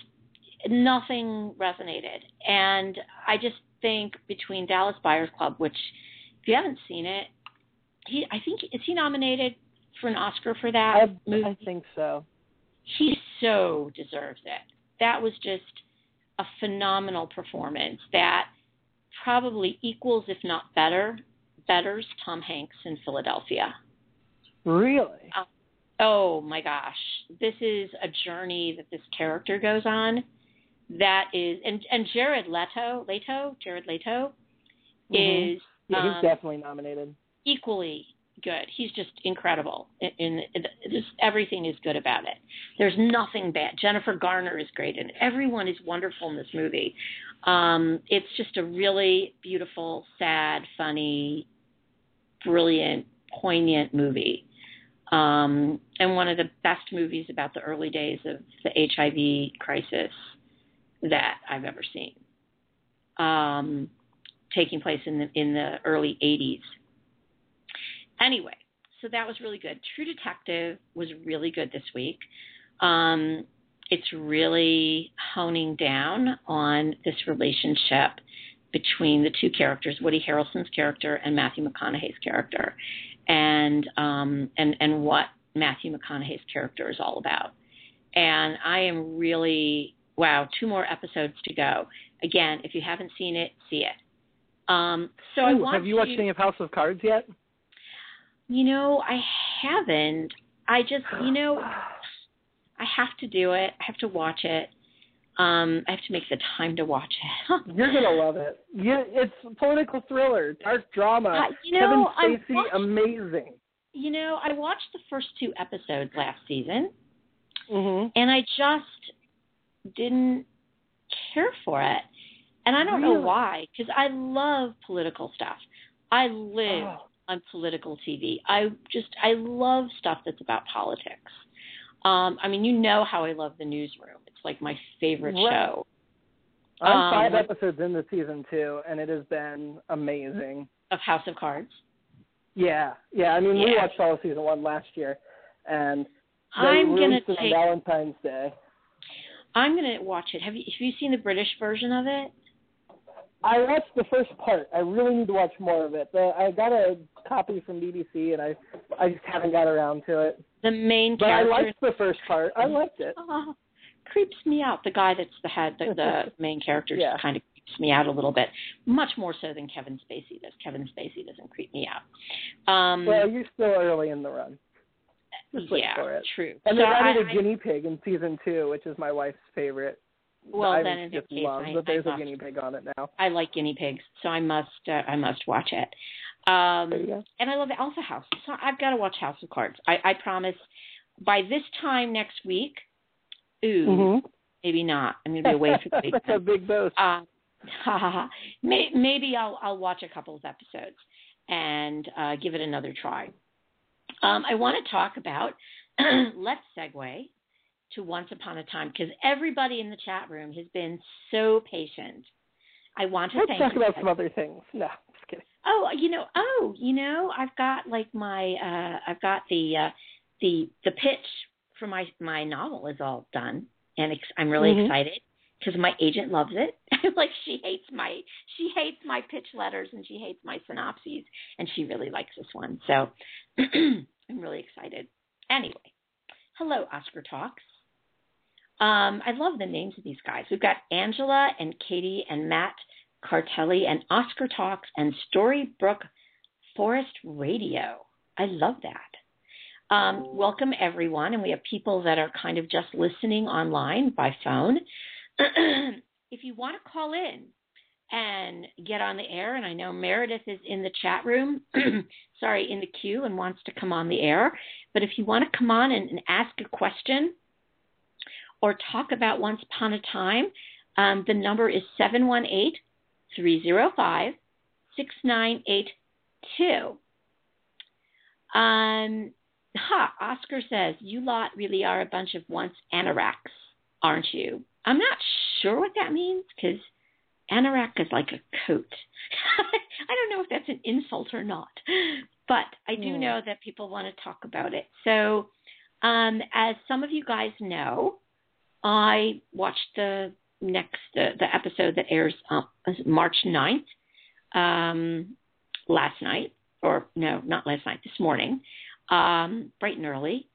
nothing resonated, and I just think between Dallas Buyers Club, which if you haven't seen it, he I think is he nominated for an Oscar for that I, movie? I think so. He so deserves it. That was just a phenomenal performance that probably equals, if not better, betters Tom Hanks in Philadelphia. Really? Uh, oh my gosh, this is a journey that this character goes on. That is, and and Jared Leto, Leto, Jared Leto, mm-hmm. is yeah, he's um, definitely nominated. Equally good. He's just incredible. In, in, in just everything is good about it. There's nothing bad. Jennifer Garner is great, and everyone is wonderful in this movie. Um, it's just a really beautiful, sad, funny, brilliant, poignant movie. Um, and one of the best movies about the early days of the HIV crisis that I've ever seen. Um, taking place in the in the early 80s. Anyway, so that was really good. True Detective was really good this week. Um, it's really honing down on this relationship between the two characters, Woody Harrelson's character and Matthew McConaughey's character, and um, and and what Matthew McConaughey's character is all about. And I am really wow, two more episodes to go. Again, if you haven't seen it, see it. Um, so Ooh, I want have you watched to, any of House of Cards yet? You know, I haven't. I just, you know, I have to do it. I have to watch it. Um, I have to make the time to watch it. [LAUGHS] You're gonna love it. Yeah, it's a political thriller, dark drama. Uh, you know, Kevin Spacey, watched, amazing. You know, I watched the first two episodes last season, hmm and I just didn't care for it. and I don't Really? know why, because I love political stuff. I live Oh. On political TV. I just I love stuff that's about politics. Um, I mean, you know how I love the newsroom. It's like my favorite Right. show. I'm Um, five episodes into season two, and it has been amazing. Of House of Cards. Yeah, yeah. I mean, we watched all of season one last year, and they I'm gonna released it on take. Valentine's Day. I'm gonna watch it. Have you have you seen the British version of it? I watched the first part. I really need to watch more of it. The, I got a copy from BBC, and I I just haven't got around to it. The main character. But I liked the first part. I liked it. oh, creeps me out. The guy that's the head, the, the [LAUGHS] main character, Yeah. kind of creeps me out a little bit. Much more so than Kevin Spacey does. Kevin Spacey doesn't creep me out. Um, Well, you're still early in the run. Just wait yeah, for it. true. And so they added I- a guinea pig in season two, which is my wife's favorite. Well, I then in just case, love I- that there's I a must- guinea pig on it now. I like guinea pigs, so I must uh, I must watch it. Um, There you go. and I love Alpha House, so I've got to watch House of Cards. I, I promise. By this time next week, ooh, Mm-hmm. maybe not. I'm going to be away for the [LAUGHS] That's a big dose. Uh, ha ha ha. May, maybe I'll I'll watch a couple of episodes and uh, give it another try. Um, I want to talk about. [CLEARS THROAT] let's segue to Once Upon a Time because everybody in the chat room has been so patient. I want to Let's thank talk you about some other things. No, just kidding. Oh, you know, oh, you know, I've got like my, uh, I've got the, uh, the, the pitch for my my novel is all done, and ex- I'm really Mhm. excited because my agent loves it. [LAUGHS] like she hates my, she hates my pitch letters and she hates my synopses, and she really likes this one. So [CLEARS THROAT] I'm really excited. Anyway, hello, Oscar Talks. Um, I love the names of these guys. We've got Angela and Katie and Matt Cartelli and Oscar Talks and Storybrooke Forest Radio. I love that. Um, welcome everyone, and we have people that are kind of just listening online by phone. [CLEARS THROAT] if you want to call in and get on the air, and I know Meredith is in the chat room, [CLEARS THROAT] sorry, in the queue and wants to come on the air, but if you want to come on and, and ask a question or talk about Once Upon a Time, um, the number is 718 305 6982. Um, ha, Oscar says, You lot really are a bunch of once anoraks, aren't you? I'm not sure what that means because anorak is like a coat. [LAUGHS] I don't know if that's an insult or not, but I do know that people want to talk about it. So, um, as some of you guys know, I watched the next the, the episode that airs uh, March 9th um, last night, or no, not last night, this morning, um, bright and early.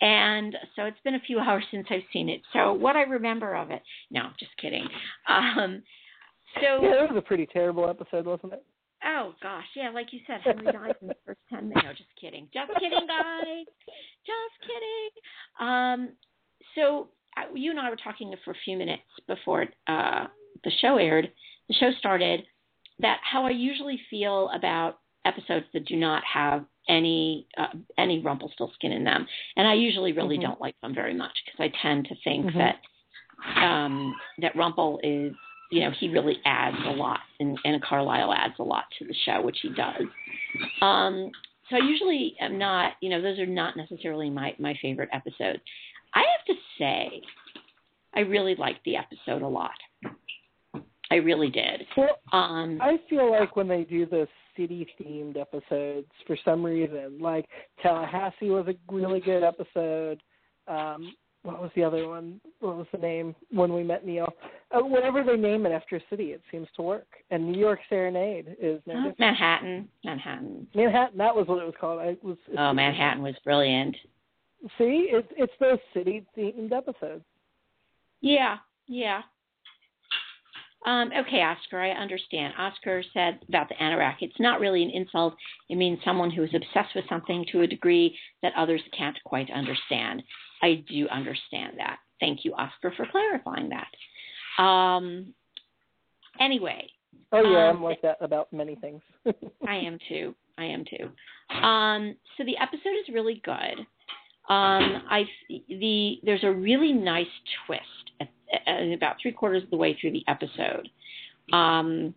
And so it's been a few [LAUGHS] hours since I've seen it. So what I remember of it, no, just kidding. Um, so Yeah, it was a pretty terrible episode, wasn't it? Oh gosh, yeah, like you said, Henry dies in the first ten minutes. No, just kidding, just kidding, guys, just kidding. Um, so uh, you and I were talking for a few minutes before uh, the show aired. The show started. That how I usually feel about episodes that do not have any uh, any Rumpelstiltskin in them, and I usually really Mhm. don't like them very much because I tend to think Mhm. that um, that Rumple is you know, he really adds a lot, and, and Carlyle adds a lot to the show, which he does. Um, so I usually am not, you know, those are not necessarily my my favorite episodes. I have to say, I really liked the episode a lot. I really did. Well, Um, I feel like when they do the city themed episodes, for some reason, like Tallahassee was a really good episode. Um, what was the other one? What was the name when we met Neal? Uh, whenever they name it after a city, it seems to work. And New York Serenade is no. Manhattan, Manhattan. Manhattan. That was what it was called. I was. Oh, Manhattan was brilliant. See, it's it's those city themed episodes. Yeah, yeah. Um, okay, Oscar, I understand. Oscar said about the anorak, it's not really an insult. It means someone who is obsessed with something to a degree that others can't quite understand. I do understand that. Thank you, Oscar, for clarifying that. Um, anyway, Oh yeah, Um, I'm like that about many things. [LAUGHS] I am too. I am too. Um, so the episode is really good. Um, I the there's a really nice twist at, at about three quarters of the way through the episode, um,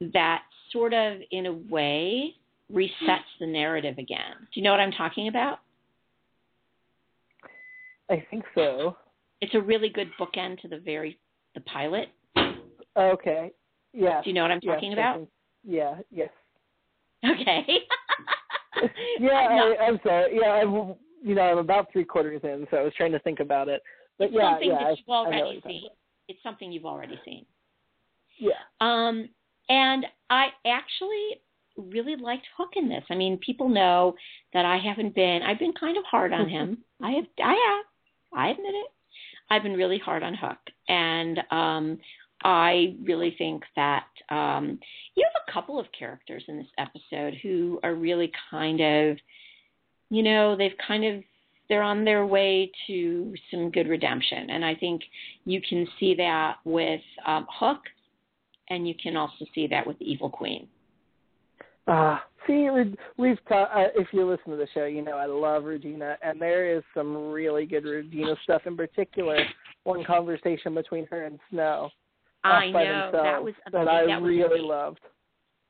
that sort of, in a way, resets the narrative again. Do you know what I'm talking about? I think so. It's a really good bookend to the very the pilot. Okay. Yeah. Do you know what I'm talking I about? yeah. Yes. Okay. [LAUGHS] [LAUGHS] yeah. I, I'm sorry. Yeah. I'm. You know, I'm about three quarters in, so I was trying to think about it. But yeah, something yeah. that I- you've already seen. It's something you've already seen. Yeah. Um, and I actually really liked Hook in this. I mean, people know that I haven't been. I've been kind of hard on him. [LAUGHS] I have. I have. I admit it. I've been really hard on Hook, and um, I really think that um, you have a couple of characters in this episode who are really kind of, you know, they've kind of they're on their way to some good redemption, and I think you can see that with um, Hook, and you can also see that with Evil Queen. Ah, see, we- we've ta- uh, if you listen to the show, you know I love Regina, and there is some really good Regina stuff. In particular, one conversation between her and Snow I know that was that I that really great. loved.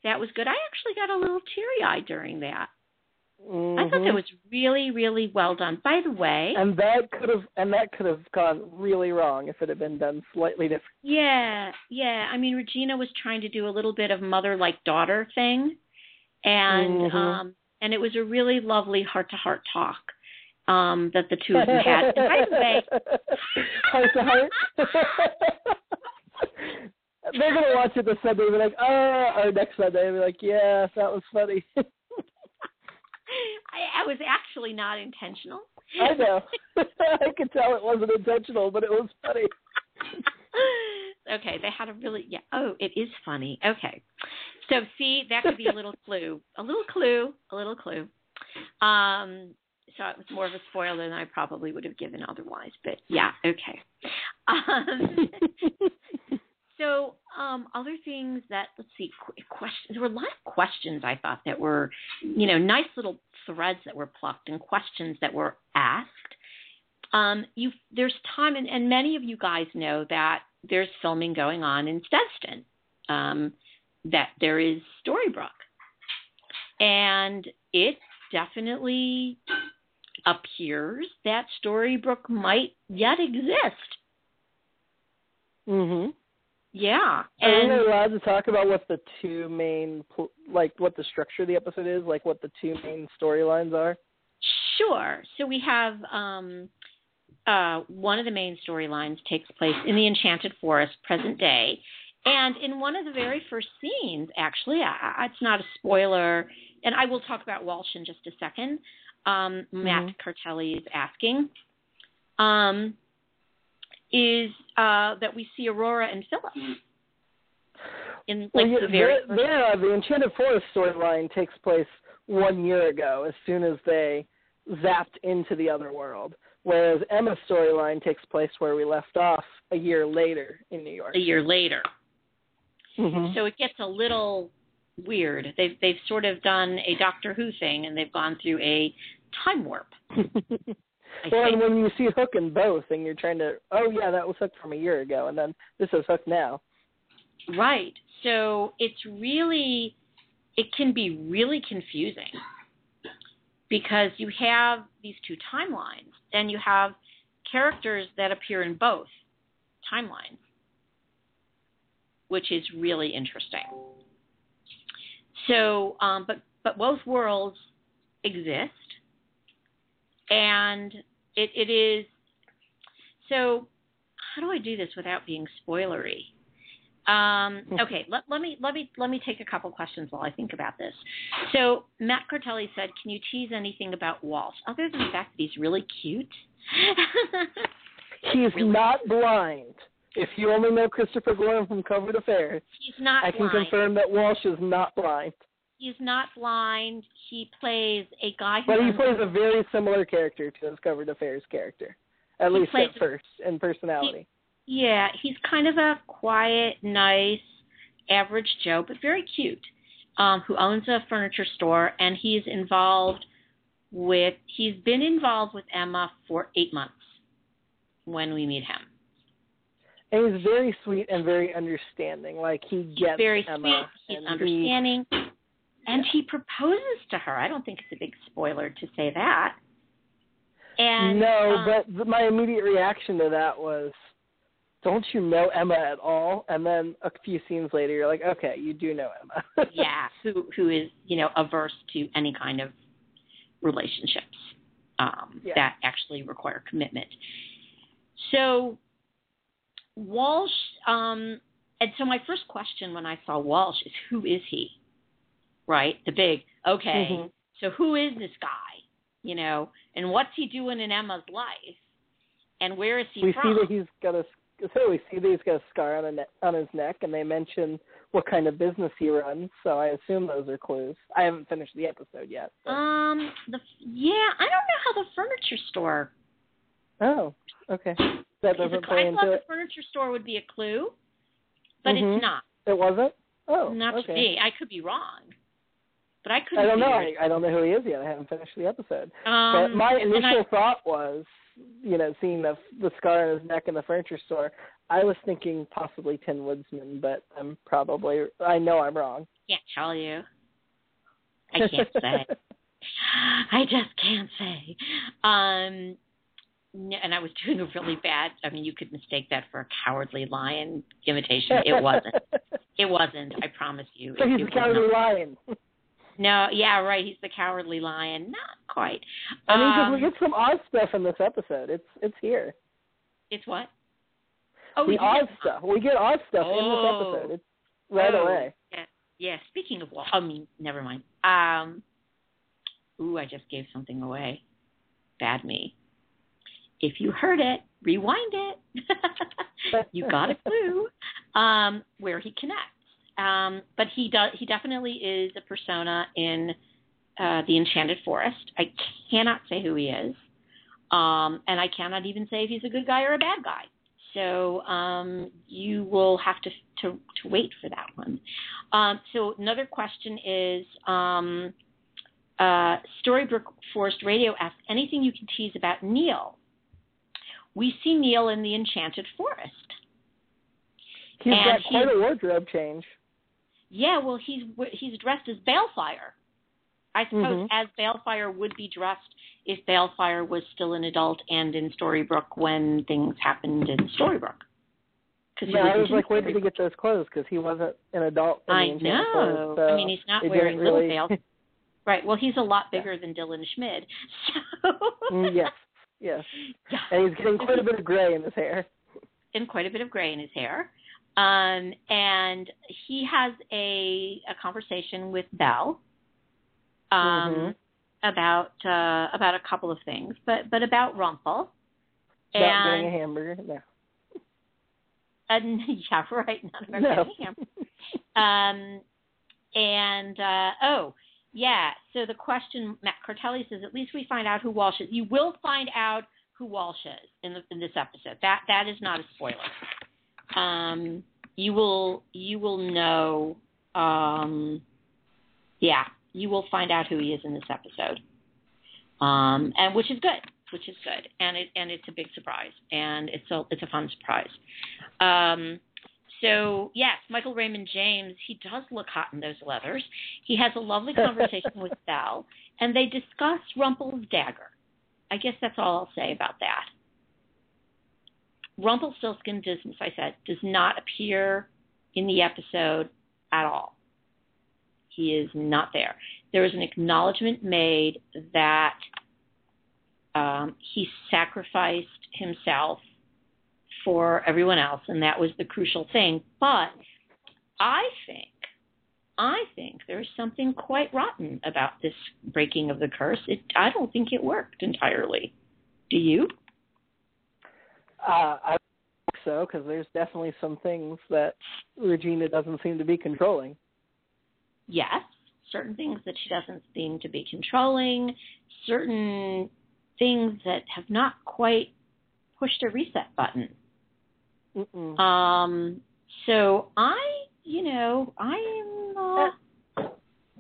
That was good. I actually got a little teary eyed during that. I thought that was really, really well done. By the way, and that could have and that could have gone really wrong if it had been done slightly different. yeah, yeah. I mean, Regina was trying to do a little bit of mother like daughter thing, and Mhm. um, and it was a really lovely heart to heart talk um, that the two of them had. And by the way, heart to heart. They're gonna watch it this Sunday and be like, oh, or next Sunday and be like, yeah, that was funny. [LAUGHS] [LAUGHS] I, I was actually not intentional. I know. [LAUGHS] I could tell it wasn't intentional, but it was funny. [LAUGHS] okay, they had a really yeah. Oh, it is funny. Okay, so see that could be a little clue, a little clue, a little clue. Um, so it was more of a spoiler than I probably would have given otherwise. But yeah, okay. Um, so um, other things that let's see, questions. There were a lot of questions I thought that were, you know, nice little threads that were plucked and questions that were asked um, you there's time, and, and many of you guys know that there's filming going on in Steveston. Um, that there is Storybrooke, and it definitely appears that Storybrooke might yet exist. Mhm. Yeah, Are we and allowed to talk about what the two main, like, what the structure of the episode is, like, what the two main storylines are? Sure. So we have um, uh, one of the main storylines takes place in the Enchanted Forest, present day, and in one of the very first scenes, actually, I, it's not a spoiler, and I will talk about Walsh in just a second. Um, Matt Cartelli is asking, um, is uh, that we see Aurora and Philip in like well, yeah, the very there, first there, uh, the Enchanted Forest storyline takes place one year ago, as soon as they zapped into the other world. Whereas Emma's storyline takes place where we left off a year later in New York. a year later. Mhm. So it gets a little weird. They've they've sort of done a Doctor Who thing, and they've gone through a time warp. [LAUGHS] I well, and when you see Hook in both, and you're trying to, oh yeah, that was Hook from a year ago, and then this is Hook now. Right. So it's really it can be really confusing because you have these two timelines and you have characters that appear in both timelines, which is really interesting. So, um, but but both worlds exist, and it, it is. So, how do I do this without being spoilery? Um, okay, let, let me let me let me take a couple questions while I think about this. So Matt Cartelli said, "Can you tease anything about Walsh other than the fact that he's really cute?" [LAUGHS] He's Really? not blind. If you only know Christopher Gorham from Covert Affairs, He's not I can blind. confirm that Walsh is not blind. He's not blind. He plays a guy who But he plays a very similar character to his Covert Affairs character, at least plays at first, in personality. Yeah, he's kind of a quiet, nice, average Joe, but very cute. Um, who owns a furniture store, and he's involved with. He's been involved with Emma for eight months when we meet him. And he's very sweet and very understanding. Like he gets he's very Emma. sweet. He's and understanding, and Yeah. he proposes to her. I don't think it's a big spoiler to say that. And no, um, but my immediate reaction to that was, "Don't you know Emma at all?" And then a few scenes later, you're like, "Okay, you do know Emma." [LAUGHS] yeah, who who is you know averse to any kind of relationships um, Yeah. that actually require commitment. So Walsh, um, and so my first question when I saw Walsh is who is he? Right, the big okay. Mhm. So who is this guy? You know, and what's he doing in Emma's life? And where is he we from? see that he's got a so we see that he's got a scar on a ne- on his neck, and they mention what kind of business he runs. So I assume those are clues. I haven't finished the episode yet. but- um, the yeah, I don't know how the furniture store oh, okay. That doesn't play I thought the it. furniture store would be a clue, but Mhm. it's not. It wasn't. Oh, not to okay. me. I could be wrong, but I couldn't. I don't know. I, I don't know who he is yet. I haven't finished the episode. Um, but my initial I, thought was, you know, seeing the the scar on his neck in the furniture store, I was thinking possibly Tin Woodsman, but I'm probably I know I'm wrong. can't tell you. I can't say. [LAUGHS] I just can't say. Um, and I was doing a really bad. I mean, you could mistake that for a cowardly lion imitation. It wasn't. [LAUGHS] It wasn't. I promise you. so he's a cowardly lion. No, yeah, right. He's the cowardly lion. Not quite. I mean, 'cause we Um, get some Oz stuff in this episode. It's it's here. It's what? Oh, the we Oz get- stuff. We get Oz stuff in Oh. this episode. It's right Oh, away. Yeah, yeah. Speaking of, I mean, never mind. Um, ooh, I just gave something away. Bad me. If you heard it, rewind it. [LAUGHS] you got a clue. Um, where he connects. Um, but he does. He definitely is a persona in uh, the Enchanted Forest. I cannot say who he is, um, and I cannot even say if he's a good guy or a bad guy. So um, you will have to, to to wait for that one. Um, so another question is um, uh, Storybook Forest Radio asks anything you can tease about Neal. We see Neal in the Enchanted Forest. He's And got he- quite a wardrobe change. Yeah, well, he's he's dressed as Baelfire. I suppose Mhm. as Baelfire would be dressed if Baelfire was still an adult and in Storybrooke when things happened in Storybrooke. Yeah, I was like, where did he get those clothes? Because he wasn't an adult. I the Enchanted Forest, know. so I mean, he's not wearing didn't little really- Bale. [LAUGHS] Right. Well, he's a lot bigger than Dylan Schmid. [LAUGHS] So Mm, yes, yes. [LAUGHS] yeah. And he's getting quite a bit of gray in his hair. and quite a bit of gray in his hair. Um, and he has a a conversation with Belle um, Mhm. about uh, about a couple of things, but but about Rumpel. Getting a And, hamburger. No. and [LAUGHS] yeah, right, not about No. getting him. Um, and uh, oh, yeah. So the question, Matt Cartelli says, at least we find out who Walsh is. You will find out who Walsh is in, the, in this episode. That that is not a spoiler. Um, you will you will know. Um, yeah, you will find out who he is in this episode. Um, and which is good, which is good, and it and it's a big surprise, and it's a it's a fun surprise. Um, so yes, Michael Raymond James, he does look hot in those leathers. He has a lovely [LAUGHS] conversation with Belle, and they discuss Rumpel's dagger. I guess that's all I'll say about that. Rumpelstiltskin does, as I said, does not appear in the episode at all. He is not there. There is an acknowledgement made that um, he sacrificed himself for everyone else, and that was the crucial thing. But I think, I think there's something quite rotten about this breaking of the curse. It, I don't think it worked entirely. Do you? Uh, I think so because there's definitely some things that Regina doesn't seem to be controlling. Yes, certain things that she doesn't seem to be controlling, certain things that have not quite pushed a reset button. Mm-mm. Um, so I, you know, I am. Uh,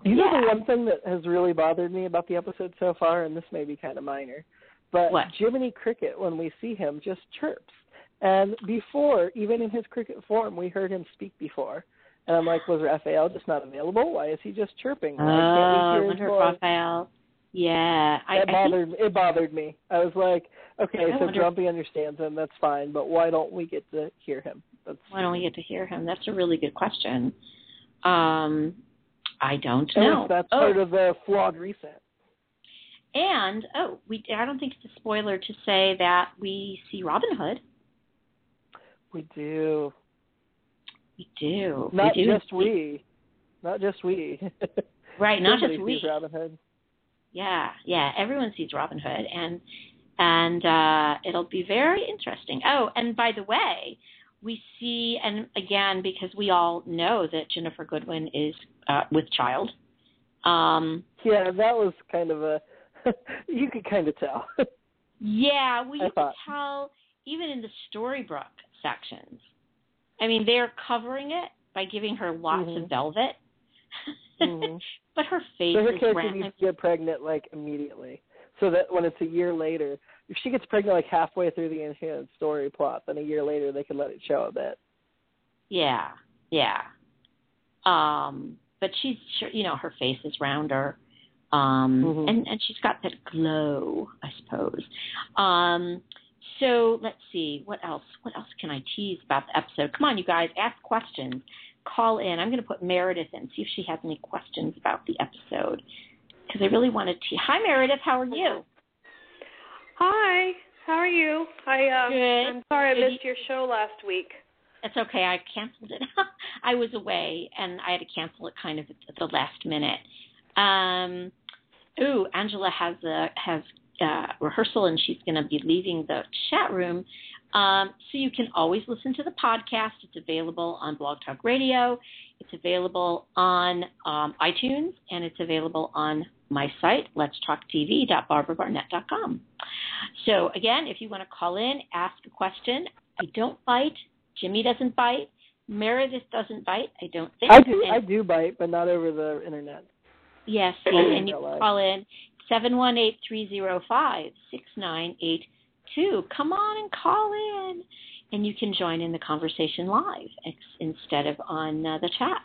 You know Yeah. the one thing that has really bothered me about the episode so far, and this may be kind of minor, but What? Jiminy Cricket, when we see him, just chirps. And before, even in his cricket form, we heard him speak before. And I'm like, was Raphael just not available? Why is he just chirping? Why Oh, wonder? Raphael. Yeah, I, it I think bothered it bothered me. I was like, okay, I so wonder- Grumpy understands him, that's fine, but why don't we get to hear him? That's why don't we get to hear him? That's a really good question. Um, I don't know. that's oh, part of the flawed reset. And oh, we I don't think it's a spoiler to say that we see Robin Hood. We do. We do. Not we do. just we. Not just we. [LAUGHS] Right, not just we. Robin Hood. Yeah, yeah. Everyone sees Robin Hood, and and uh, it'll be very interesting. Oh, and by the way, we see, and again, because we all know that Ginnifer Goodwin is uh, with child. Um, Yeah, that was kind of a [LAUGHS] you could kind of tell. yeah, we I can tell even in the Storybrooke sections. I mean, they're covering it by giving her lots Mhm. of velvet, Mhm. [LAUGHS] but her face is so her character needs to get pregnant like immediately, so that when it's a year later, if she gets pregnant like halfway through the Enchanted Story plot, then a year later they could let it show a bit. Yeah, yeah. Um, but she's you know, her face is rounder. Um, Mhm. and and she's got that glow, I suppose. Um, so let's see, what else? What else can I tease about the episode? Come on, you guys, ask questions. Call in. I'm going to put Meredith in, see if she has any questions about the episode, because I really want to. Te- Hi, Meredith. How are you? Hi, how are you? I um Good. I'm sorry I Good. missed your show last week. It's okay. I canceled it. [LAUGHS] I was away, and I had to cancel it kind of at the last minute. Um, ooh, Angela has a has uh, rehearsal, and she's going to be leaving the chat room. Um, so you can always listen to the podcast. It's available on Blog Talk Radio. It's available on um, iTunes, and it's available on my site, Let's Talk letstalktv.barbarabarnett.com. So again, if you want to call in, ask a question. I don't bite. Jimmy doesn't bite. Meredith doesn't bite. I don't think. I do And- I do bite, but not over the internet. Yes, and you can call in seven one eight three zero five six nine eight two. Come on and call in, and you can join in the conversation live ex- instead of on uh, the chat.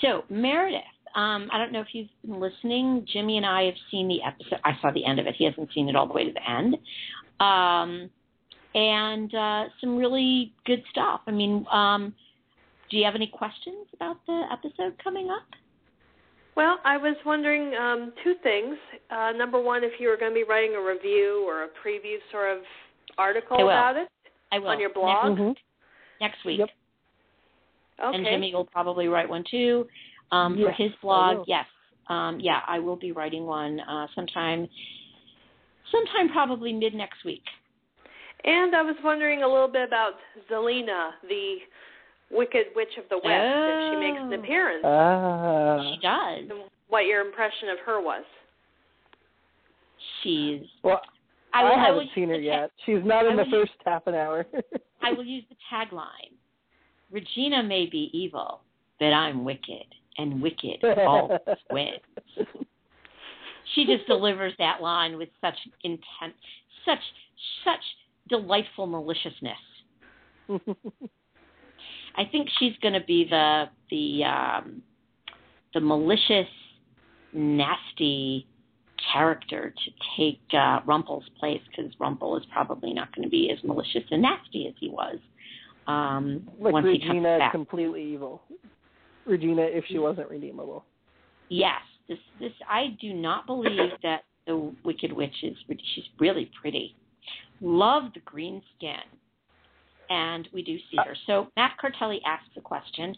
So Meredith, um, I don't know if you've been listening. Jimmy and I have seen the episode. I saw the end of it. He hasn't seen it all the way to the end. Um, and uh, some really good stuff. I mean, um, do you have any questions about the episode coming up? Well, I was wondering um two things. Uh number one, if you were going to be writing a review or a preview sort of article about it I will on your Next- blog. Mhm. next week. Yep. Okay. And Jimmy will probably write one too. Um, for his blog, yes. Um, yeah, I will be writing one uh, sometime, sometime probably mid next week. And I was wondering a little bit about Zelena, the Wicked Witch of the West, if she makes an Oh. appearance. Ah. she does. what your impression of her was. She's. Well, I, I, will, I haven't use seen her ta- yet. She's not in the will use- first half an hour. I [LAUGHS] will use the tagline. Regina may be evil, but I'm wicked, and wicked always [LAUGHS] wins. She just delivers that line with such intent, such such delightful maliciousness. [LAUGHS] I think she's going to be the the um, the malicious, nasty character to take uh, Rumpel's place because Rumple is probably not going to be as malicious and nasty as he was um, like once he comes Regina, back. completely evil. Regina, if she wasn't redeemable. Yes, this this I do not believe that the Wicked Witch is she's really pretty. Love the green skin, and we do see her. So Matt Cartelli asks the question: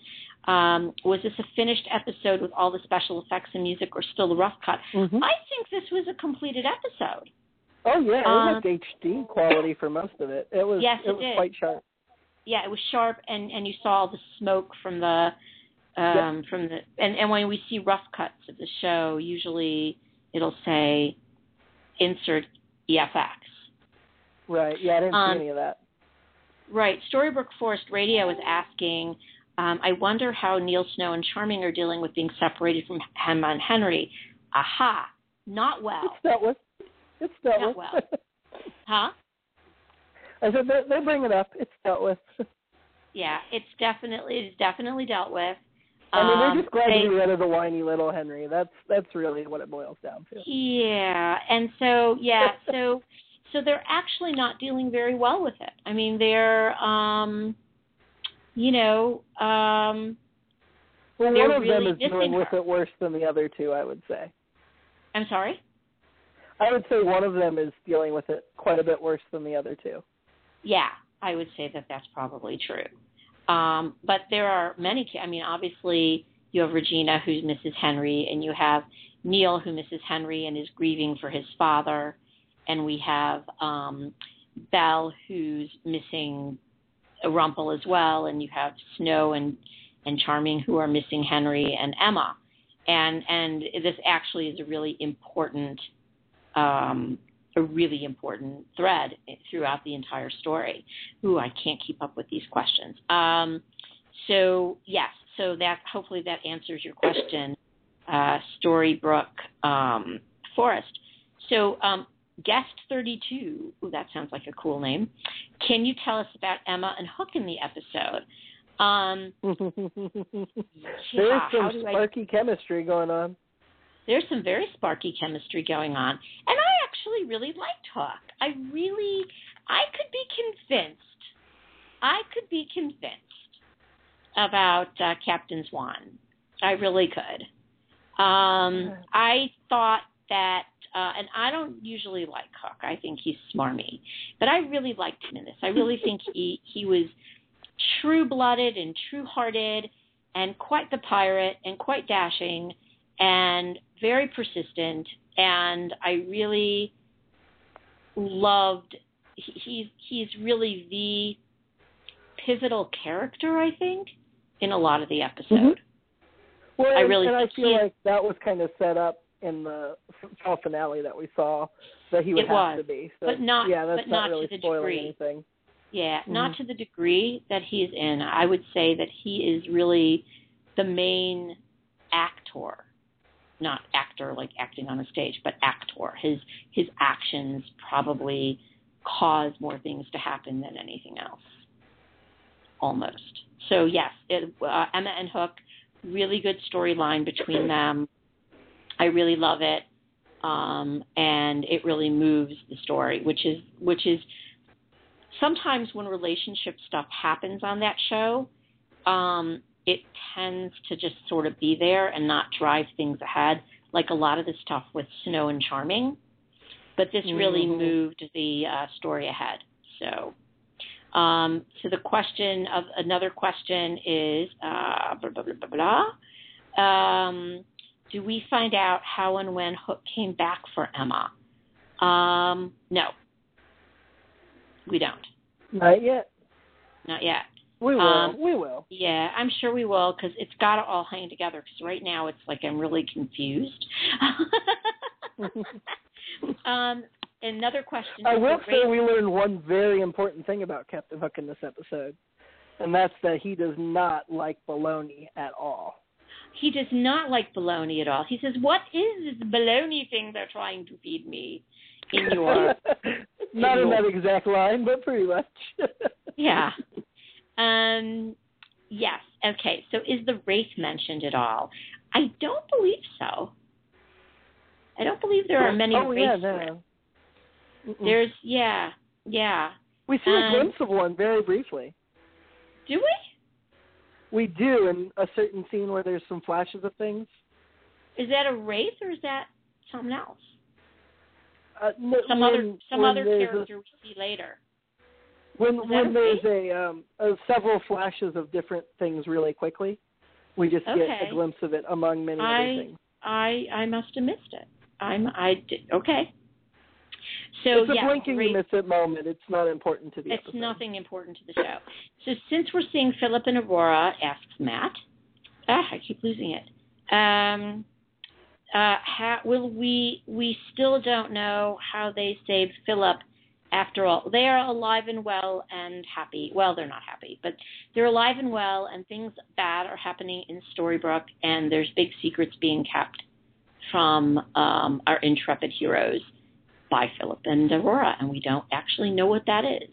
um, Was this a finished episode with all the special effects and music, or still a rough cut? Mm-hmm. I think this was a completed episode. Oh yeah, it was Um, like HD quality for most of it. It was Yes, it it was did. quite sharp. Yeah, it was sharp, and and you saw the smoke from the um from the and and when we see rough cuts of the show, usually it'll say insert EFX. Right. Yeah, I didn't Um, see any of that. Right. Storybrooke Forest Radio is asking, um, I wonder how Neal Snow and Charming are dealing with being separated from Emma and Henry. Aha. Not well. It's dealt with. It's dealt Not with. well. [LAUGHS] Huh? I said they, they bring it up. It's dealt with. [LAUGHS] yeah, it's definitely it's definitely dealt with. I mean, they're Um, just glad they- to be rid of the whiny little Henry. That's that's really what it boils down to. Yeah, and so yeah, so [LAUGHS] so they're actually not dealing very well with it. I mean, they're um you know, um Well, They're one of really them is dealing with it worse than the other two. I would say. I'm sorry. I would say one of them is dealing with it quite a bit worse than the other two. Yeah, I would say that that's probably true. Um, but there are many. I mean, obviously, you have Regina, who's Mrs. Henry, and you have Neal, who Mrs. Henry and is grieving for his father, and we have um, Belle, who's missing Rumpel as well, and you have Snow and and Charming, who are missing Henry and Emma, and and this actually is a really important um, a really important thread throughout the entire story. Ooh, I can't keep up with these questions. Um, so yes, so that hopefully that answers your question, uh, Storybrooke um, Forest. So um, guest 32. Ooh, that sounds like a cool name. Can you tell us about Emma and Hook in the episode? Um, There's yeah, some do I sparky chemistry going on. there's some very sparky chemistry going on. And I actually really liked Hook. I really, I could be convinced, I could be convinced about uh, Captain Swan. I really could. Um, I thought that, uh, and I don't usually like Hook. I think he's smarmy, but I really liked him in this. I really think he he was true-blooded and true-hearted, and quite the pirate, and quite dashing, and very persistent. And I really loved. He's he's really the pivotal character, I think, in a lot of the episode. Mhm. Well, I really and I feel like that was kind of set up in the fall finale that we saw that he would It have was, to be. So, but not- yeah, that's but not to really the spoiling degree. anything. Yeah, not Mhm. to the degree that he's in. I would say that he is really the main actor. Not actor like acting on a stage, but actor. His his actions probably cause more things to happen than anything else. Almost. So yes, it, uh, Emma and Hook, really good storyline between them. I really love it, um, and it really moves the story, which is which is sometimes when relationship stuff happens on that show, um, it tends to just sort of be there and not drive things ahead, like a lot of the stuff with Snow and Charming. But this really Mhm. moved the uh, story ahead. So, um, so the question of another question is uh, blah blah blah blah blah. Um, do we find out how and when Hook came back for Emma? Um, no, we don't. Not yet. Not yet. We will. Um, we will. Yeah, I'm sure we will because it's got to all hang together. Because right now it's like I'm really confused. [LAUGHS] um, another question. I will say we learned one very important thing about Captain Hook in this episode, and that's that he does not like baloney at all. He does not like bologna at all. He says, "What is this bologna thing they're trying to feed me?" In your [LAUGHS] not in your- that exact line, but pretty much. [LAUGHS] yeah. Um. Yes. Okay. So is the wraith mentioned at all? I don't believe so. I don't believe there are many Oh yeah, no. There's yeah, yeah. we see a um, glimpse of one very briefly. Do we? We do in a certain scene where there's some flashes of things. Is that a wraith or is that something else? Uh, no, Some when, other some when other there's a- character we see later. when Is when a there's a um uh, several flashes of different things really quickly, we just get a glimpse of it among many I- other things. I I must have missed it. I'm I did okay. So it's a yeah, blinking wraith- you miss it moment. It's not important to the It's episode. nothing important to the show. So since we're seeing Philip and Aurora, asks Matt. Ah, I keep losing it. Um, uh, how, will we? We still don't know how they saved Philip. After all, they are alive and well and happy. Well, they're not happy, but they're alive and well, and things bad are happening in Storybrooke, and there's big secrets being kept from um, our intrepid heroes by Philip and Aurora, and we don't actually know what that is.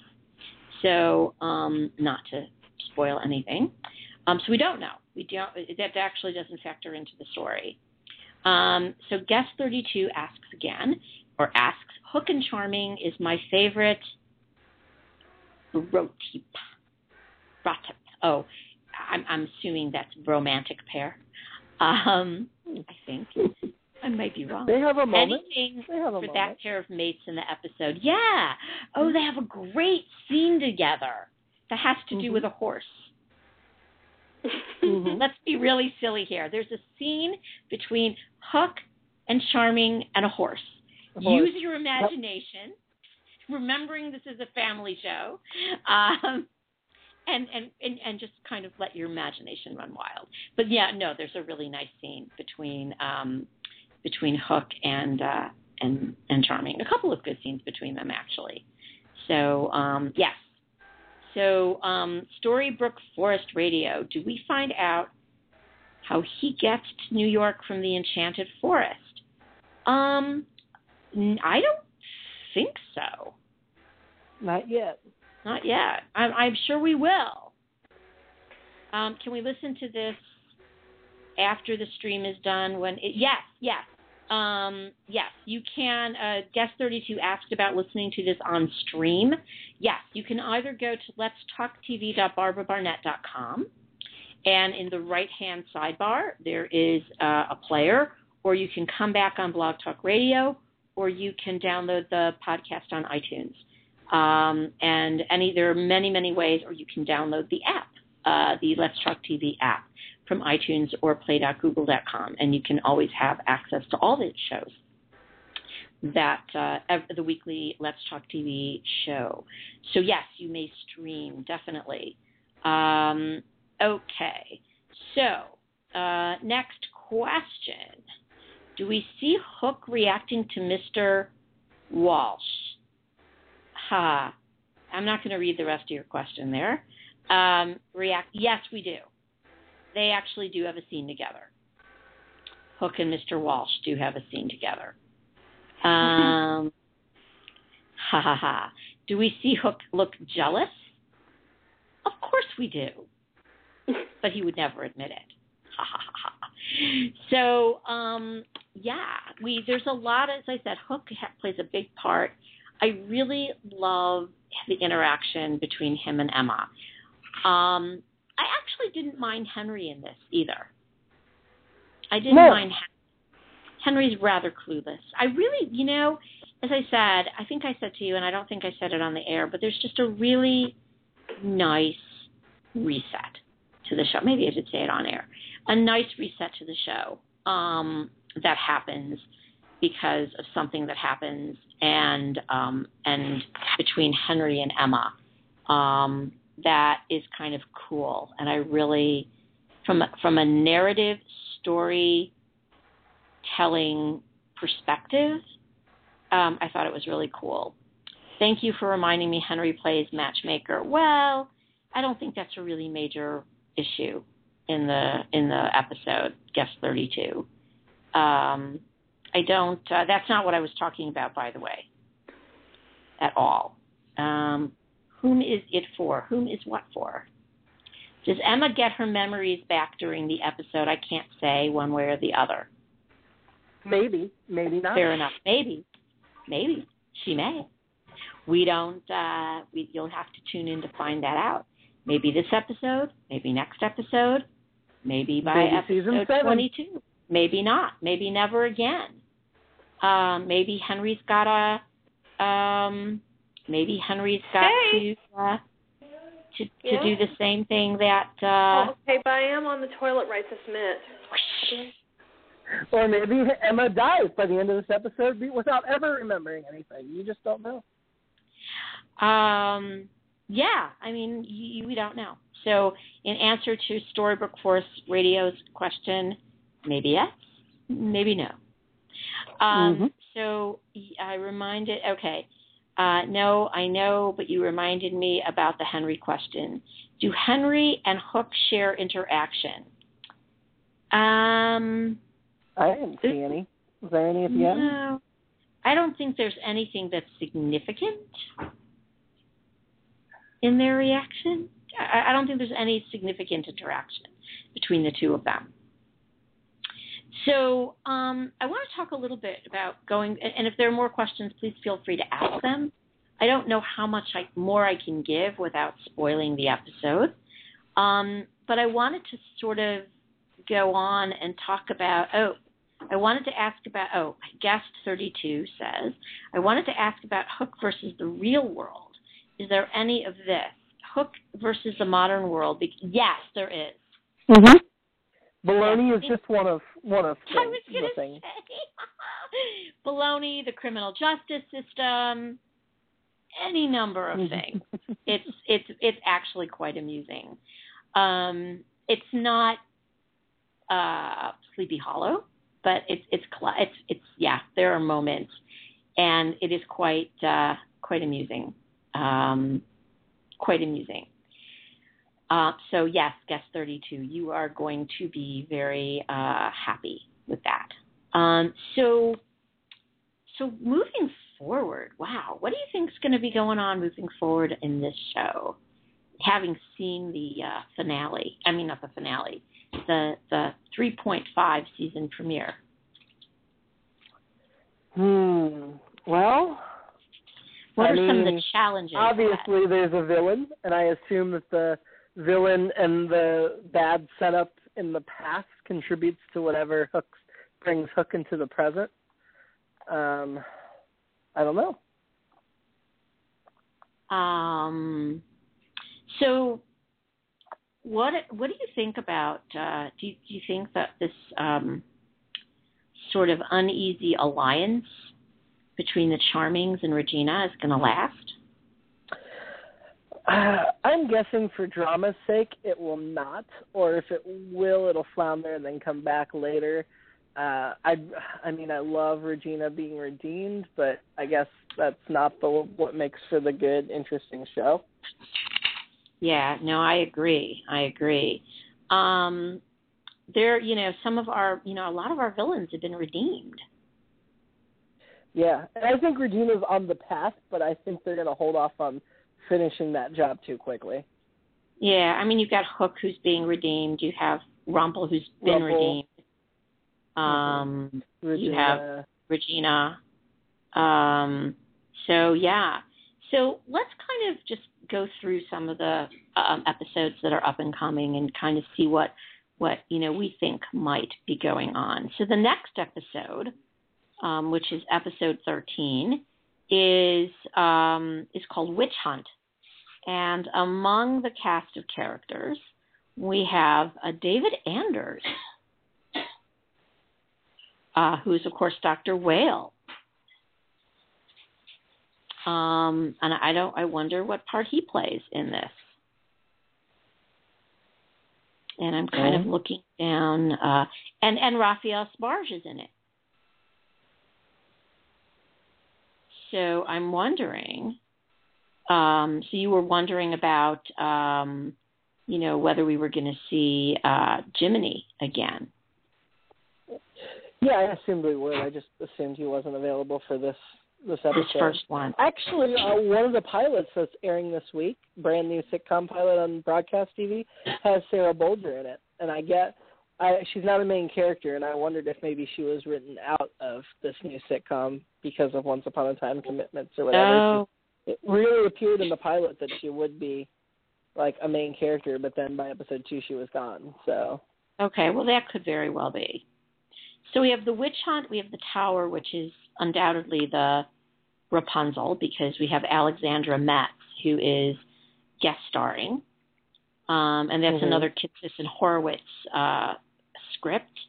So, um, not to spoil anything. Um, so we don't know. We don't. That actually doesn't factor into the story. Um, so guest 32 asks again, or asks, Hook and Charming is my favorite rotip. Rotip. Oh, I'm, I'm assuming that's romantic pair. Um, I think. I might be wrong. They have a moment. Anything They have a for moment. that pair of mates in the episode. Yeah. Oh, they have a great scene together that has to do Mhm. with a horse. Mhm. Let's be really silly here. There's a scene between Hook and Charming and a horse. A horse. Use your imagination, remembering this is a family show, um, and, and, and, and just kind of let your imagination run wild. But yeah, no, there's a really nice scene between um, between Hook and uh, and and Charming. A couple of good scenes between them actually. So um, yes. So um, Storybrooke Forest Radio. Do we find out how he gets to New York from the Enchanted Forest? Um, I don't think so. Not yet. Not yet. I'm, I'm sure we will. Um, can we listen to this after the stream is done? When it, yes, yes, um, yes, you can. Uh, Guest 32 asked about listening to this on stream. Yes, you can either go to let's talk tv.barbarabarnett.com, and in the right hand sidebar there is uh, a player, or you can come back on Blog Talk Radio, or you can download the podcast on iTunes. Um, and any there are many many ways, or you can download the app, uh, the Let's Talk TV app from iTunes or play.google.com, and you can always have access to all the shows that uh, the weekly Let's Talk TV show. So yes, you may stream definitely. Um, okay, so uh, next question: Do we see Hook reacting to Mr. Walsh? Ha. I'm not going to read the rest of your question there. Um, react. Yes, we do. They actually do have a scene together. Hook and Mr. Walsh do have a scene together. Um, [LAUGHS] ha ha ha. Do we see Hook look jealous? Of course we do. [LAUGHS] But he would never admit it. Ha ha ha. So, um, yeah, we there's a lot. As I said, Hook ha- plays a big part. I really love the interaction between him and Emma. Um, I actually didn't mind Henry in this either. I didn't No. mind Hen- Henry's rather clueless. I really, you know, as I said, I think I said to you, and I don't think I said it on the air, but there's just a really nice reset to the show. Maybe I did say it on air. A nice reset to the show um, that happens because of something that happens and um, and between Henry and Emma um, that is kind of cool. And I really, from from a narrative story telling perspective, um, I thought it was really cool. Thank you for reminding me Henry plays matchmaker. Well, I don't think that's a really major issue in the in the episode guest 32. Um, I don't. Uh, that's not what I was talking about, by the way, at all. Um, whom is it for? Whom is what for? Does Emma get her memories back during the episode? I can't say one way or the other. Maybe, maybe not. Fair enough. Maybe, maybe she may. We don't. Uh, we, you'll have to tune in to find that out. Maybe this episode. Maybe next episode. Maybe by Maybe episode twenty-two. Maybe not. Maybe never again. Um, maybe Henry's got a. Um, maybe Henry's got Hey. to. Uh, to, to Yeah. do the same thing that uh, oh, okay, but I am on the toilet right this minute. [LAUGHS] Or maybe Emma dies by the end of this episode without ever remembering anything. You just don't know. Um, yeah, I mean, y we don't know. So, in answer to Storybook Forest Radio's question, maybe yes, maybe no. Um, Mhm. So, y- I reminded, okay, uh, no, I know, but you reminded me about the Henry question. Do Henry and Hook share interaction? Um, I didn't see any. Was there any of you? no, I don't think there's anything that's significant. in their reaction. I, I don't think there's any significant interaction between the two of them. So um, I want to talk a little bit about going, and if there are more questions, please feel free to ask them. I don't know how much I, more I can give without spoiling the episode, um, but I wanted to sort of go on and talk about. Oh, I wanted to ask about. Oh, guest 32 says I wanted to ask about Hook versus the real world. Is there any of this Hook versus the modern world? Yes, there is. Mm-hmm. Baloney is just one of one of I was the things. say [LAUGHS] baloney, the criminal justice system, any number of things. it's it's it's actually quite amusing. Um, it's not uh, Sleepy Hollow, but it's it's it's it's yeah. There are moments, and it is quite uh, quite amusing. Um, quite amusing. Uh, so yes, guest 32, you are going to be very uh, happy with that. Um, so, so moving forward, wow, what do you think is going to be going on moving forward in this show? Having seen the uh, finale, I mean not the finale, the the 3.5 season premiere. Hmm. Well, What I are some of the challenges? obviously there's a villain, and I assume that the villain and the bad setup in the past contributes to whatever hooks brings Hook into the present. Um, I don't know. Um, so, what what do you think about? Uh, do you, do you think that this um, sort of uneasy alliance between the Charmings and Regina is going to last? Uh, [SIGHS] I'm guessing for drama's sake it will not, or if it will, it'll flounder and then come back later. Uh, I, I mean, I love Regina being redeemed, but I guess that's not the what makes for the good, interesting show. Yeah, no, I agree. I agree. Um, there, you know, some of our, you know, a lot of our villains have been redeemed. Yeah, and I think Regina's on the path, but I think they're going to hold off on finishing that job too quickly. Yeah, I mean, you've got Hook who's being redeemed. You have Rumpel who's been redeemed. Um, Regina, You have- Regina. Um, so yeah. So let's kind of just go through some of the um, episodes that are up and coming and kind of see what what you know we think might be going on. So the next episode, um, which is episode thirteen, is um, is called Witch Hunt, and among the cast of characters, we have uh, David Anders, uh, who is of course Dr. Whale. Um, and I don't. I wonder what part he plays in this. And I'm kind of looking down, uh, and and Raphael Sbarge is in it. So I'm wondering. Um, so you were wondering about, um, you know, whether we were going to see uh, Jiminy again. Yeah, I assumed we would. I just assumed he wasn't available for this this episode. This first one. Actually, uh, one of the pilots that's airing this week, brand new sitcom pilot on broadcast TV, has Sarah Bolger in it, and I get, I she's not a main character, and I wondered if maybe she was written out of this new sitcom because of Once Upon a Time commitments or whatever. Oh, It really appeared in the pilot that she would be like a main character, but then by episode two she was gone. So Okay, well, that could very well be. So we have the witch hunt, we have the tower, which is undoubtedly the Rapunzel, because we have Alexandra Metz, who is guest starring. Um, and that's Mhm. another Kitsis and Horowitz uh, script.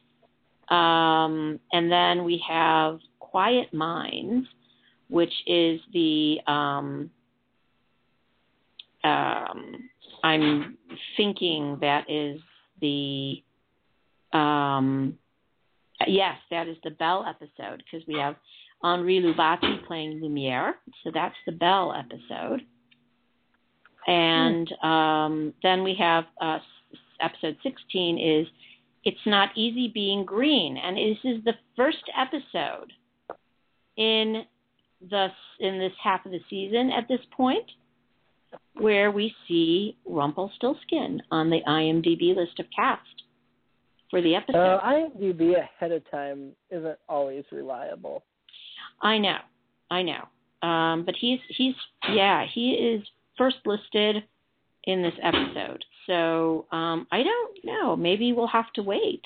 Um, and then we have Quiet Minds, which is the um, um, I'm thinking that is the um, yes, that is the Belle episode because we have Henri Lubatti playing Lumiere, so that's the Belle episode. And um, then we have uh, episode 16 is It's Not Easy Being Green, and this is the first episode in the in this half of the season at this point. where we see Rumpelstiltskin on the IMDb list of cast for the episode. Uh, IMDb ahead of time isn't always reliable. I know, I know. Um, but he's he's yeah he is first listed in this episode. So um, I don't know. Maybe we'll have to wait.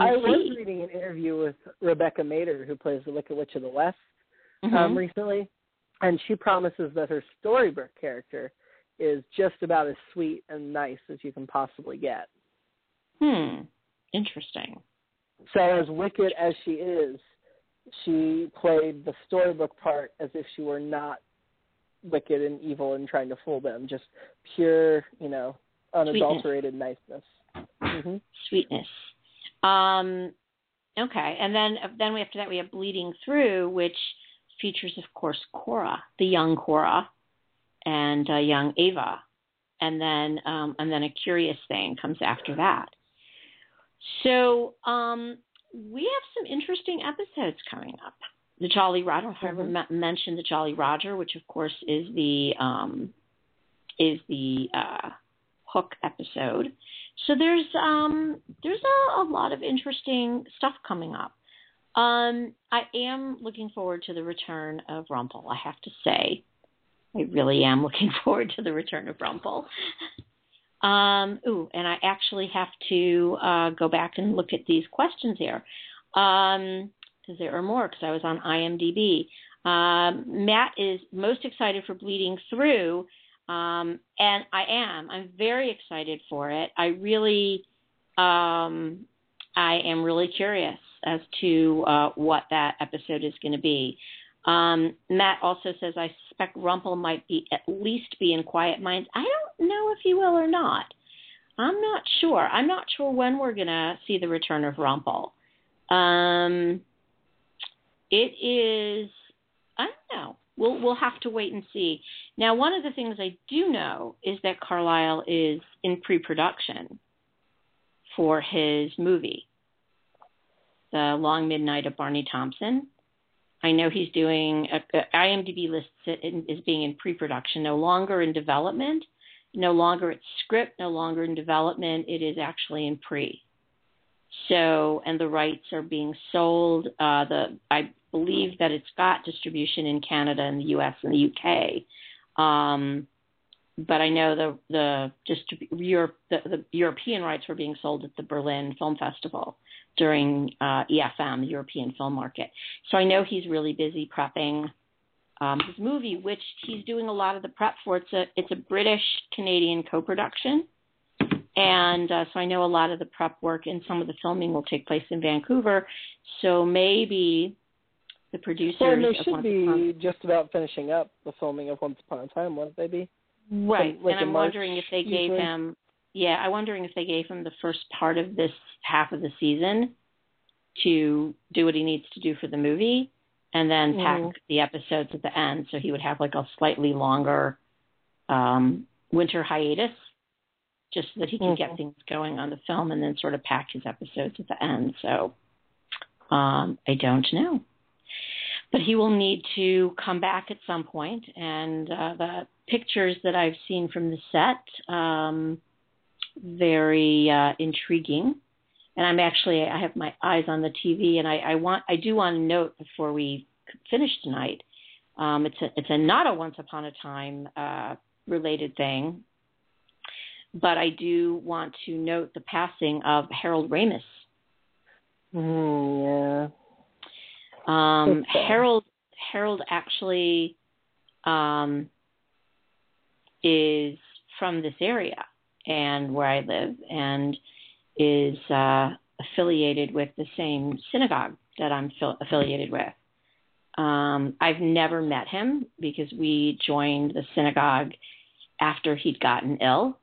I was reading an interview with Rebecca Mader, who plays the Wicked Witch of the West, mm-hmm. um, recently, and she promises that her storybook character is just about as sweet and nice as you can possibly get. Hmm. Interesting. So as wicked as she is, she played the storybook part as if she were not wicked and evil and trying to fool them. Just pure, you know, unadulterated Sweetness. niceness. Mm-hmm. Sweetness. Um, okay, and then then we after that we have Bleeding Through, which features, of course, Cora, the young Cora, and uh, young Ava, and then um, and then a Curious Thing comes after that. So um, we have some interesting episodes coming up. The Jolly Roger. I Mhm. m- mentioned the Jolly Roger, which of course is the um, is the uh, Hook episode. So there's um, there's a, a lot of interesting stuff coming up. Um, I am looking forward to the return of Rumple. I have to say, I really am looking [LAUGHS] forward to the return of Rumple. Um, ooh, and I actually have to uh, go back and look at these questions here because um, there are more because I was on IMDb. Um, Matt is most excited for Bleeding Through, um, and I am. I'm very excited for it. I really, um, I am really curious as to uh, what that episode is going to be. Um, Matt also says, I suspect Rumple might be at least be in Quiet Minds. I don't know if he will or not. I'm not sure. I'm not sure when we're going to see the return of Rumple. Um, it is, I don't know. We'll we'll have to wait and see. Now, one of the things I do know is that Carlyle is in pre-production for his movie, The Long Midnight of Barney Thomson. I know he's doing a, a IMDb lists it in, is being in pre-production, no longer in development, no longer it's script, no longer in development. It is actually in pre. So, and the rights are being sold. Uh, the I believe that it's got distribution in Canada and the U.S. and the UK. Um, but I know the the distrib- Europe, the, the European rights were being sold at the Berlin Film Festival during uh, EFM, the European Film Market. So I know he's really busy prepping um, his movie, which he's doing a lot of the prep for. It's a it's a British Canadian co-production, and uh, so I know a lot of the prep work and some of the filming will take place in Vancouver. So maybe the producers Well, they should Once Upon- be just about finishing up the filming of Once Upon a Time, wouldn't they be? Right. like and I'm March, wondering if they gave usually. him yeah, I'm wondering if they gave him the first part of this half of the season to do what he needs to do for the movie and then pack Mhm. the episodes at the end so he would have like a slightly longer um winter hiatus just so that he can get Mhm. things going on the film and then sort of pack his episodes at the end. So um I don't know but he will need to come back at some point. And uh, the pictures that I've seen from the set, um, very uh, intriguing. And I'm actually, I have my eyes on the TV, and I, I want, I do want to note before we finish tonight. Um, it's a, it's a not a Once Upon a Time uh, related thing, but I do want to note the passing of Harold Ramis. Mm, yeah. Um, Harold Harold actually um, is from this area and where I live, and is uh, affiliated with the same synagogue that I'm fil- affiliated with. Um, I've never met him because we joined the synagogue after he'd gotten ill,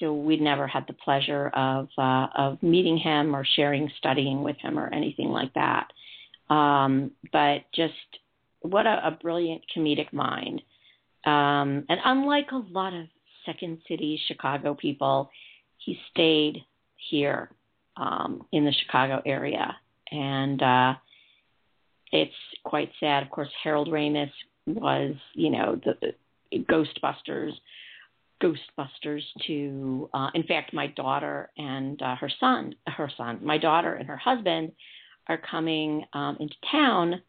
so we'd never had the pleasure of uh, of meeting him or sharing studying with him or anything like that. Um, but just what a, a brilliant comedic mind. Um, and unlike a lot of Second City Chicago people, he stayed here um, in the Chicago area. And uh, it's quite sad. Of course, Harold Ramis was, you know, the, Ghostbusters, Ghostbusters to, uh, in fact, my daughter and uh, her son, her son, my daughter and her husband are coming um, into town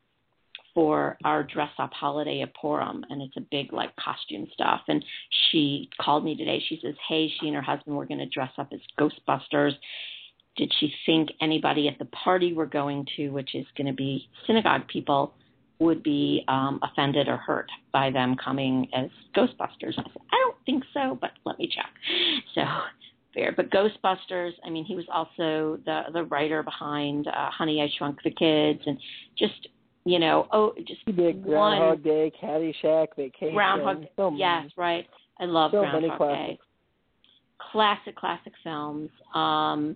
for our dress up holiday at Purim, and it's a big like costume stuff. And she called me today. She says, "Hey, she and her husband were going to dress up as Ghostbusters." Did she think anybody at the party we're going to, which is going to be synagogue people, would be um, offended or hurt by them coming as Ghostbusters? I said, I don't think so, but let me check. So fair. But Ghostbusters, I mean, he was also the the writer behind uh, Honey, I Shrunk the Kids, and just you know, oh, just he did Groundhog Day, Caddyshack, Vacation. Groundhog, so yes, right. I love so Groundhog Day. Classic, classic films. Um,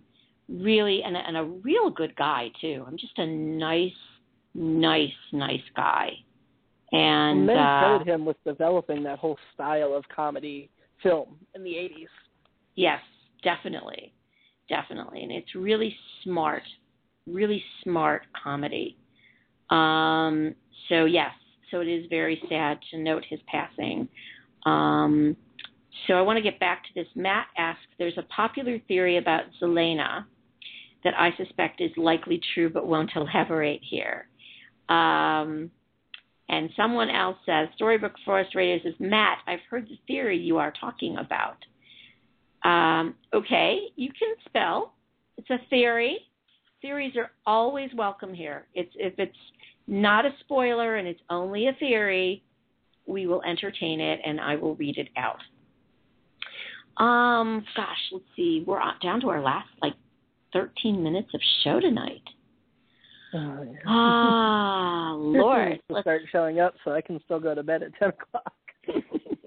really, and, and a real good guy too. I'm just a nice, nice, nice guy. And men uh, him with developing that whole style of comedy film in the 80s. Yes, definitely, definitely, and it's really smart, really smart comedy. Um, so yes, so it is very sad to note his passing. Um, so I want to get back to this. Matt asks, there's a popular theory about Zelena that I suspect is likely true but won't elaborate here. Um, and someone else says, Storybook Forest Radio says, Matt, I've heard the theory you are talking about. Um, okay, you can spell. It's a theory. Theories are always welcome here. It's if it's not a spoiler and it's only a theory, we will entertain it and I will read it out. Um, gosh, let's see. We're down to our last like 13 minutes of show tonight. Oh, yeah. Ah, [LAUGHS] Lord. to start showing up so I can still go to bed at 10 o'clock. [LAUGHS]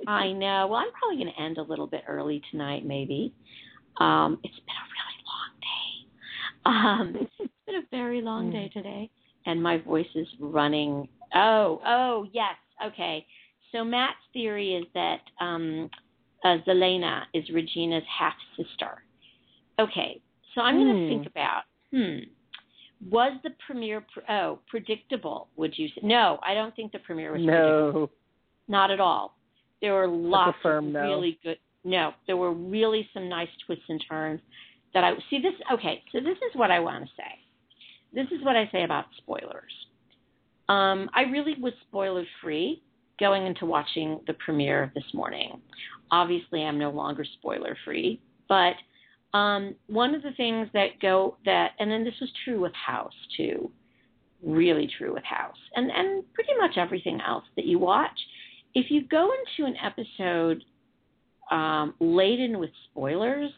I know. Well, I'm probably going to end a little bit early tonight, maybe. Um, it's been a really long day. Um, it's been a very long day today, and my voice is running. Oh, oh, yes. Okay. So Matt's theory is that um, uh, Zelena is Regina's half sister. Okay. So I'm going to Hmm. think about. Hmm. Was the premiere pr- oh predictable? Would you say? No, I don't think the premiere was predictable. no. Not at all. There were lots firm of no. really good. No, there were really some nice twists and turns that I see. This okay. So this is what I want to say. This is what I say about spoilers. Um, I really was spoiler free going into watching the premiere this morning. Obviously, I'm no longer spoiler free, but um, one of the things that go that, and then this was true with House too, really true with House, and and pretty much everything else that you watch. If you go into an episode um, laden with spoilers,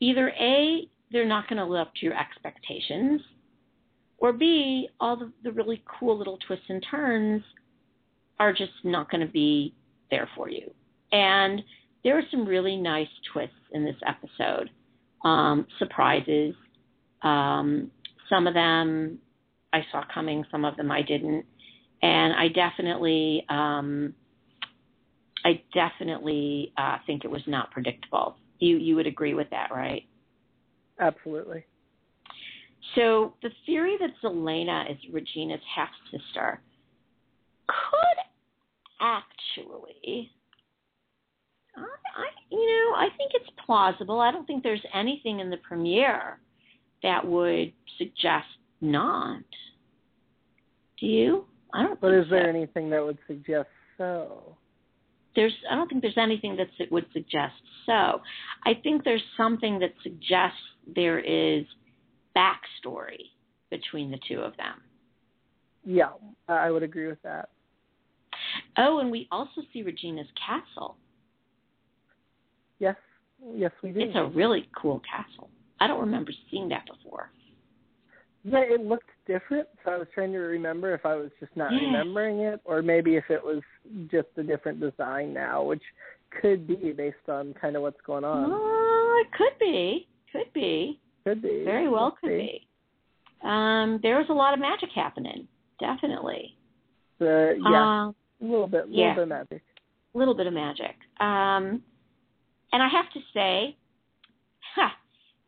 either a they're not going to live up to your expectations, or b all the, the really cool little twists and turns are just not going to be there for you. And there are some really nice twists in this episode, um, surprises. Um, some of them I saw coming, some of them I didn't, and I definitely, um, I definitely uh, think it was not predictable. You you would agree with that, right? Absolutely. So the theory that Zelena is Regina's half sister could actually, I, I, you know, I think it's plausible. I don't think there's anything in the premiere that would suggest not. Do you? I don't. But is there so. anything that would suggest so? there's I don't think there's anything that would suggest so. I think there's something that suggests there is backstory between the two of them. Yeah, I I would agree with that. Oh, and we also see Regina's castle. Yes, yes, we do. It's a really cool castle. I don't remember seeing that before. Yeah, it looked different, so I was trying to remember if I was just not Yeah. remembering it, or maybe if it was just a different design now, which could be based on kind of what's going on. Oh, it could be. Could be. Could be. Very well Let's could see. be. Um, there was a lot of magic happening. Definitely. The, yeah, Uh, a little bit, little yeah. bit of magic. a little bit of magic. Um, and I have to say,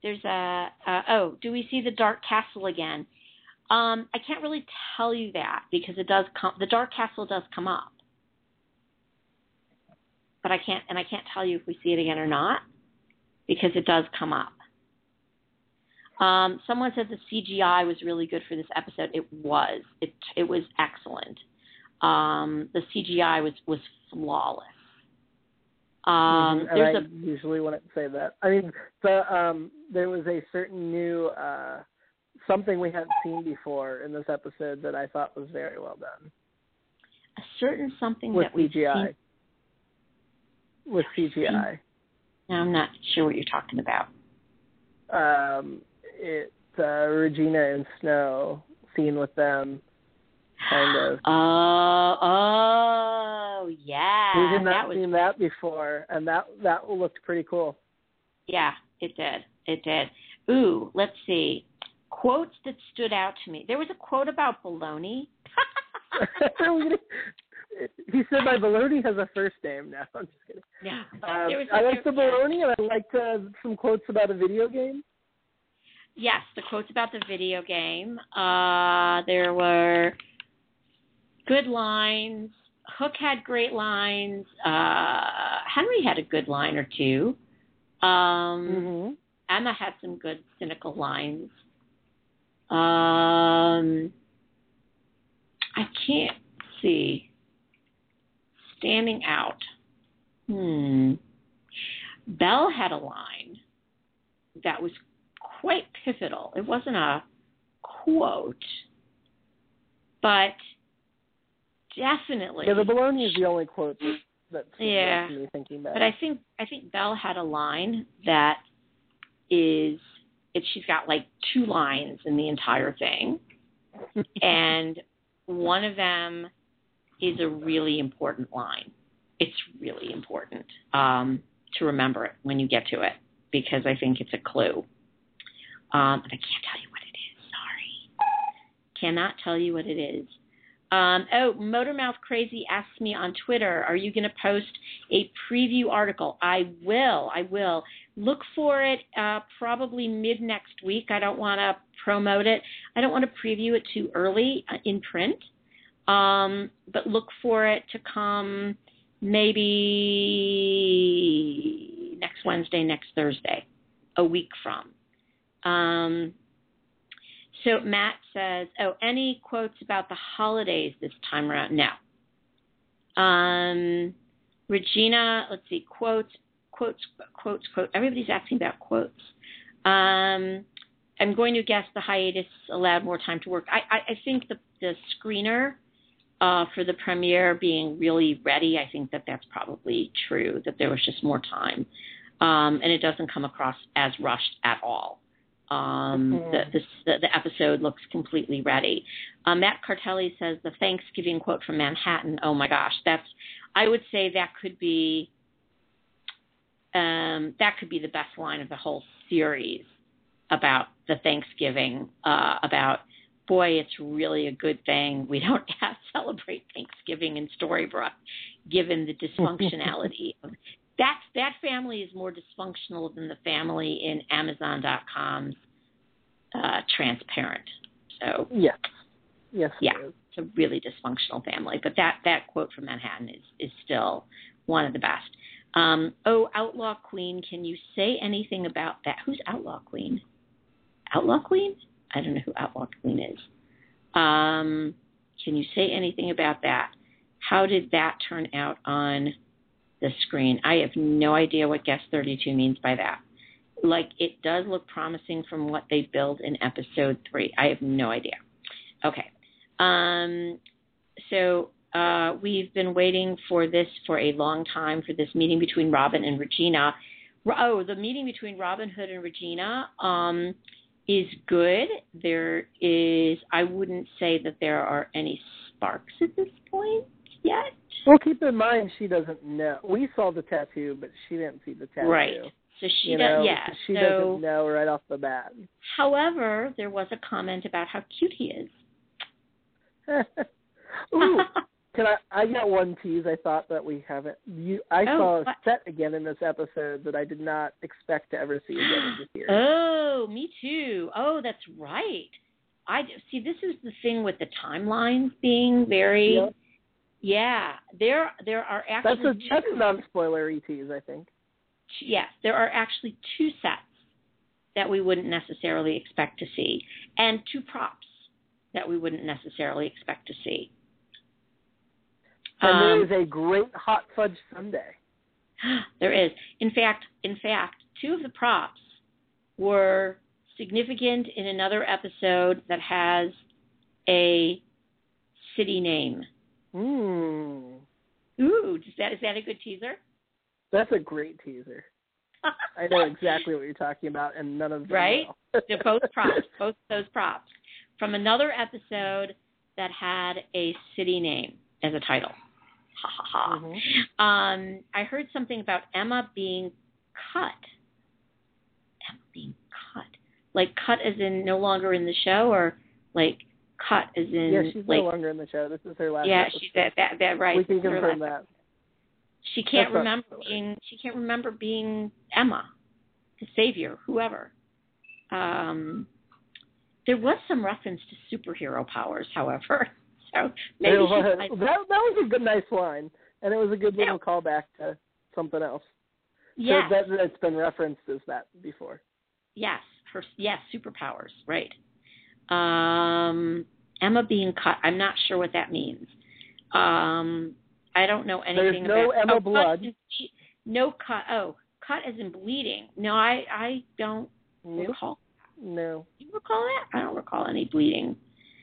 there's a, oh, do we see the Dark Castle again? Um, I can't really tell you that because it does come, the Dark Castle does come up. but I can't and I can't tell you if we see it again or not because it does come up. Um, someone said the CGI was really good for this episode. It was. It it was excellent. Um, the CGI was was flawless. Um, Mhm, and there's I a usually wouldn't say that. I mean, the um, there was a certain new uh, something we hadn't seen before in this episode that I thought was very well done a certain something with that we've CGI. seen. With CGI, Now I'm not sure what you're talking about. um, it uh, Regina and Snow scene with them, kind of. [GASPS] Oh, oh, yeah. we had not that was seen that before, and that that looked pretty cool. Yeah, it did. It did. Ooh, let's see. Quotes that stood out to me. There was a quote about baloney. [LAUGHS] [LAUGHS] he said my baloney has a first name now. [LAUGHS] I'm just kidding. yeah. Um, was I like the baloney, and I liked uh, some quotes about a video game. Yes, the quotes about the video game. Uh, there were good lines. Hook had great lines. Uh, Henry had a good line or two. Um, Mm-hmm. Emma had some good cynical lines. Um, I can't see standing out. Hmm. Belle had a line that was quite pivotal. It wasn't a quote, but definitely. Yeah, the baloney is the only quote that that's Yeah. me thinking about. But I think I think Belle had a line that is it she's got like two lines in the entire thing. [LAUGHS] and one of them is a really important line. It's really important um, to remember it when you get to it because I think it's a clue. Um, but I can't tell you what it is. Sorry, cannot tell you what it is. Um, oh, Motormouth Crazy asked me on Twitter, "Are you going to post a preview article?" I will. I will. Look for it uh, probably mid next week. I don't want to promote it. I don't want to preview it too early uh, in print. Um, but look for it to come maybe next Wednesday, next Thursday, a week from. Um, so Matt says, "Oh, any quotes about the holidays this time around?" No. Um, Regina, let's see, quotes, quotes, quotes, quotes. Everybody's asking about quotes. Um, I'm going to guess the hiatus allowed more time to work. I, I, I think the the screener uh, for the premiere being really ready. I think that that's probably true. That there was just more time, um, and it doesn't come across as rushed at all. Um, Mhm. the, this, the the episode looks completely ready. Um, Matt Cartelli says the Thanksgiving quote from Manhattan. Oh my gosh, that's I would say that could be um, that could be the best line of the whole series about the Thanksgiving. Uh, about boy, it's really a good thing we don't [LAUGHS] have celebrate Thanksgiving in Storybrooke, given the [LAUGHS] dysfunctionality of that that family is more dysfunctional than the family in Amazon.com's uh, Transparent. So yes, yes, Yeah. it's a really dysfunctional family. But that that quote from Manhattan is is still one of the best. Um, oh, Outlaw Queen, can you say anything about that? Who's Outlaw Queen? Outlaw Queen? I don't know who Outlaw Queen is. Um, can you say anything about that? How did that turn out on the screen? I have no idea what Guest 32 means by that. Like, it does look promising from what they build in episode three. I have no idea. Okay. Um, so uh, we've been waiting for this for a long time for this meeting between Robin and Regina. Oh, the meeting between Robin Hood and Regina um, is good. There is, I wouldn't say that there are any sparks at this point yet. Well, keep in mind she doesn't know. We saw the tattoo, but she didn't see the tattoo. Right. So she you does, know, yeah. She so, doesn't know right off the bat. however, there was a comment about how cute he is. [LAUGHS] Ooh, [LAUGHS] can I? I got one tease. I thought that we haven't. You, I Oh, saw a what? set again in this episode that I did not expect to ever see again this year. [GASPS] Oh, me too. Oh, that's right. I see. This is the thing with the timelines being very Yep. Yeah, there there are That's actually a that's a non-spoiler tease, I think. yes, there are actually two sets that we wouldn't necessarily expect to see, and two props that we wouldn't necessarily expect to see. And Um, there is a great hot fudge sundae. [GASPS] there is. In fact, in fact, two of the props were significant in another episode that has a city name. Mmm. Ooh, is that is that a good teaser? That's a great teaser. [LAUGHS] I know exactly what you're talking about, and none of them Right? [LAUGHS] They're both props, [LAUGHS] both those props from another episode that had a city name as a title. Ha ha ha. Mhm. Um, I heard something about Emma being cut. Emma being cut, like cut as in no longer in the show, or like cut as in Yeah, she's like no longer in the show. This is her last. yeah, episode. she's that that that right. We can confirm that. She can't That's remember being she can't remember being Emma, the savior, whoever. Um, there was some reference to superhero powers, however. [LAUGHS] So maybe was- that that was a good, nice line, and it was a good Yeah. little callback to something else. yes, So that that's been referenced as that before. yes, her yes superpowers, right? Um, Emma being cut. I'm not sure what that means. Um, I don't know anything There's no about Emma oh, blood. ble- No cut. Oh, cut as in bleeding. No, I I don't Nope. recall. No, you recall that? I don't recall any bleeding.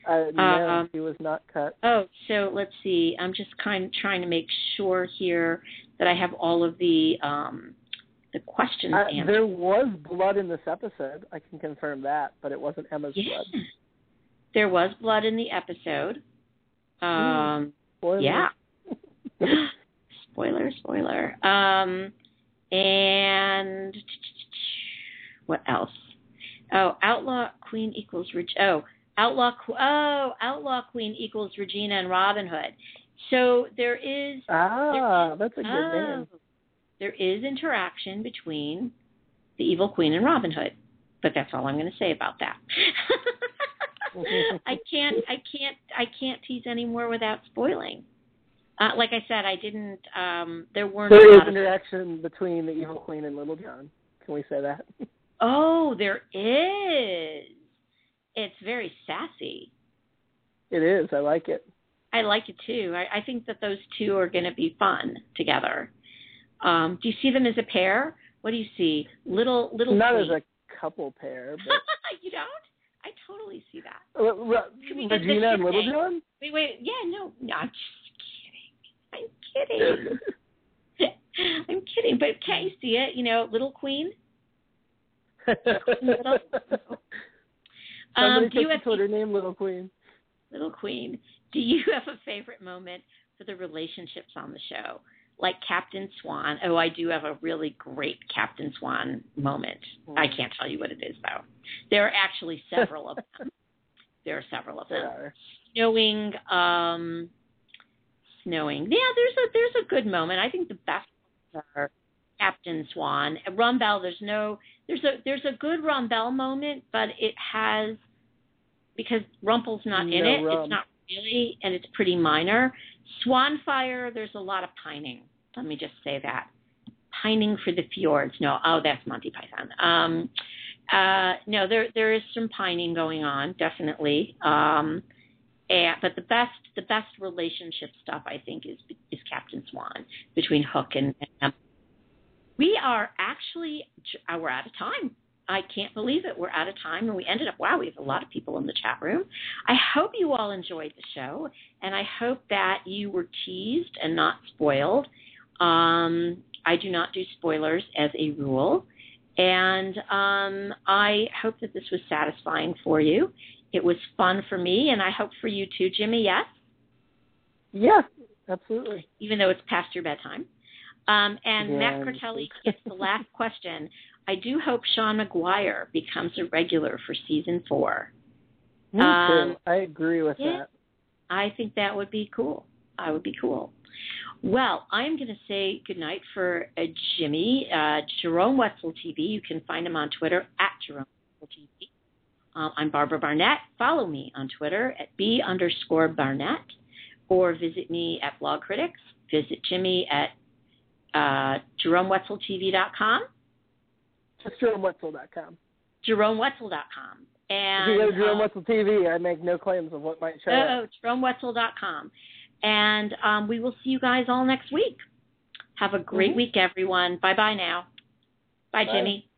uh, no, Um, he was not cut. Oh, so let's see. I'm just kind of trying to make sure here that I have all of the um the questions Uh, answered. there was blood in this episode. I can confirm that, but it wasn't Emma's Yeah. blood. There was blood in the episode. Um Spoiler. yeah. [LAUGHS] spoiler, spoiler. Um and what else? Oh, outlaw queen equals rich. Oh, outlaw. Oh, outlaw queen equals Regina and Robin Hood. So there is Ah, that's a good Oh. name. There is interaction between the evil queen and Robin Hood, but that's all I'm going to say about that. [LAUGHS] I can't, I can't, I can't tease anymore without spoiling. Uh, like I said, I didn't. Um, there weren't There is interaction between the evil queen and Little John. Can we say that? [LAUGHS] Oh, there is. It's very sassy. It is. I like it. I like it too. I, I think that those two are going to be fun together. Um, do you see them as a pair? What do you see? Little little. Not queen. as a couple pair, but [LAUGHS] you don't? I totally see that. Uh, Re- Could we get the Regina and Little? John. Wait, wait. Yeah, no, no. I'm just kidding. I'm kidding. [LAUGHS] I'm kidding. But can't you see it? You know, little queen. Little- [LAUGHS] Um, do you have Twitter name Little Queen. little queen? Do you have a favorite moment for the relationships on the show? Like Captain Swan. Oh, I do have a really great Captain Swan moment. I can't tell you what it is though. There are actually [LAUGHS] several of them. There are several of them. snowing um snowing yeah there's a there's a good moment i think the best are captain swan rumbelle there's no there's a there's a good rumbelle moment but it has because rumple's not in it rum. it's not really and it's pretty minor swanfire there's a lot of pining. Let me just say that. Pining for the fjords. No oh that's monty python. Um uh no there there is some pining going on definitely. Um and, but the best the best relationship stuff I think is is Captain Swan between Hook and, and We are actually we're out of time. I can't believe it. We're out of time, and we ended up. Wow, we have a lot of people in the chat room. I hope you all enjoyed the show, and I hope that you were teased and not spoiled. Um, I do not do spoilers as a rule, and um, I hope that this was satisfying for you. It was fun for me, and I hope for you too, Jimmy. Yes, Yes, absolutely. even though it's past your bedtime. Um, and Yeah, Matt I Cartelli gets the last question. I do hope Sean Maguire becomes a regular for season four. Me Um, too. I agree with yeah. that. I think that would be cool. I would be cool. Well, I'm going to say goodnight for uh, Jimmy, uh, Jerome Wetzel TV. You can find him on Twitter at Jerome Wetzel TV. Um, I'm Barbara Barnett. Follow me on Twitter at B underscore Barnett. or visit me at Blog Critics. Visit Jimmy at uh, JeromeWetzelTV.com. Just JeromeWetzel.com. JeromeWetzel.com. And, if you go to Jerome uh, Wetzel TV, I make no claims of what might show Oh, up. JeromeWetzel.com. And um, we will see you guys all next week. Have a great Mhm. week, everyone. Bye bye now. Bye, Bye. Jimmy.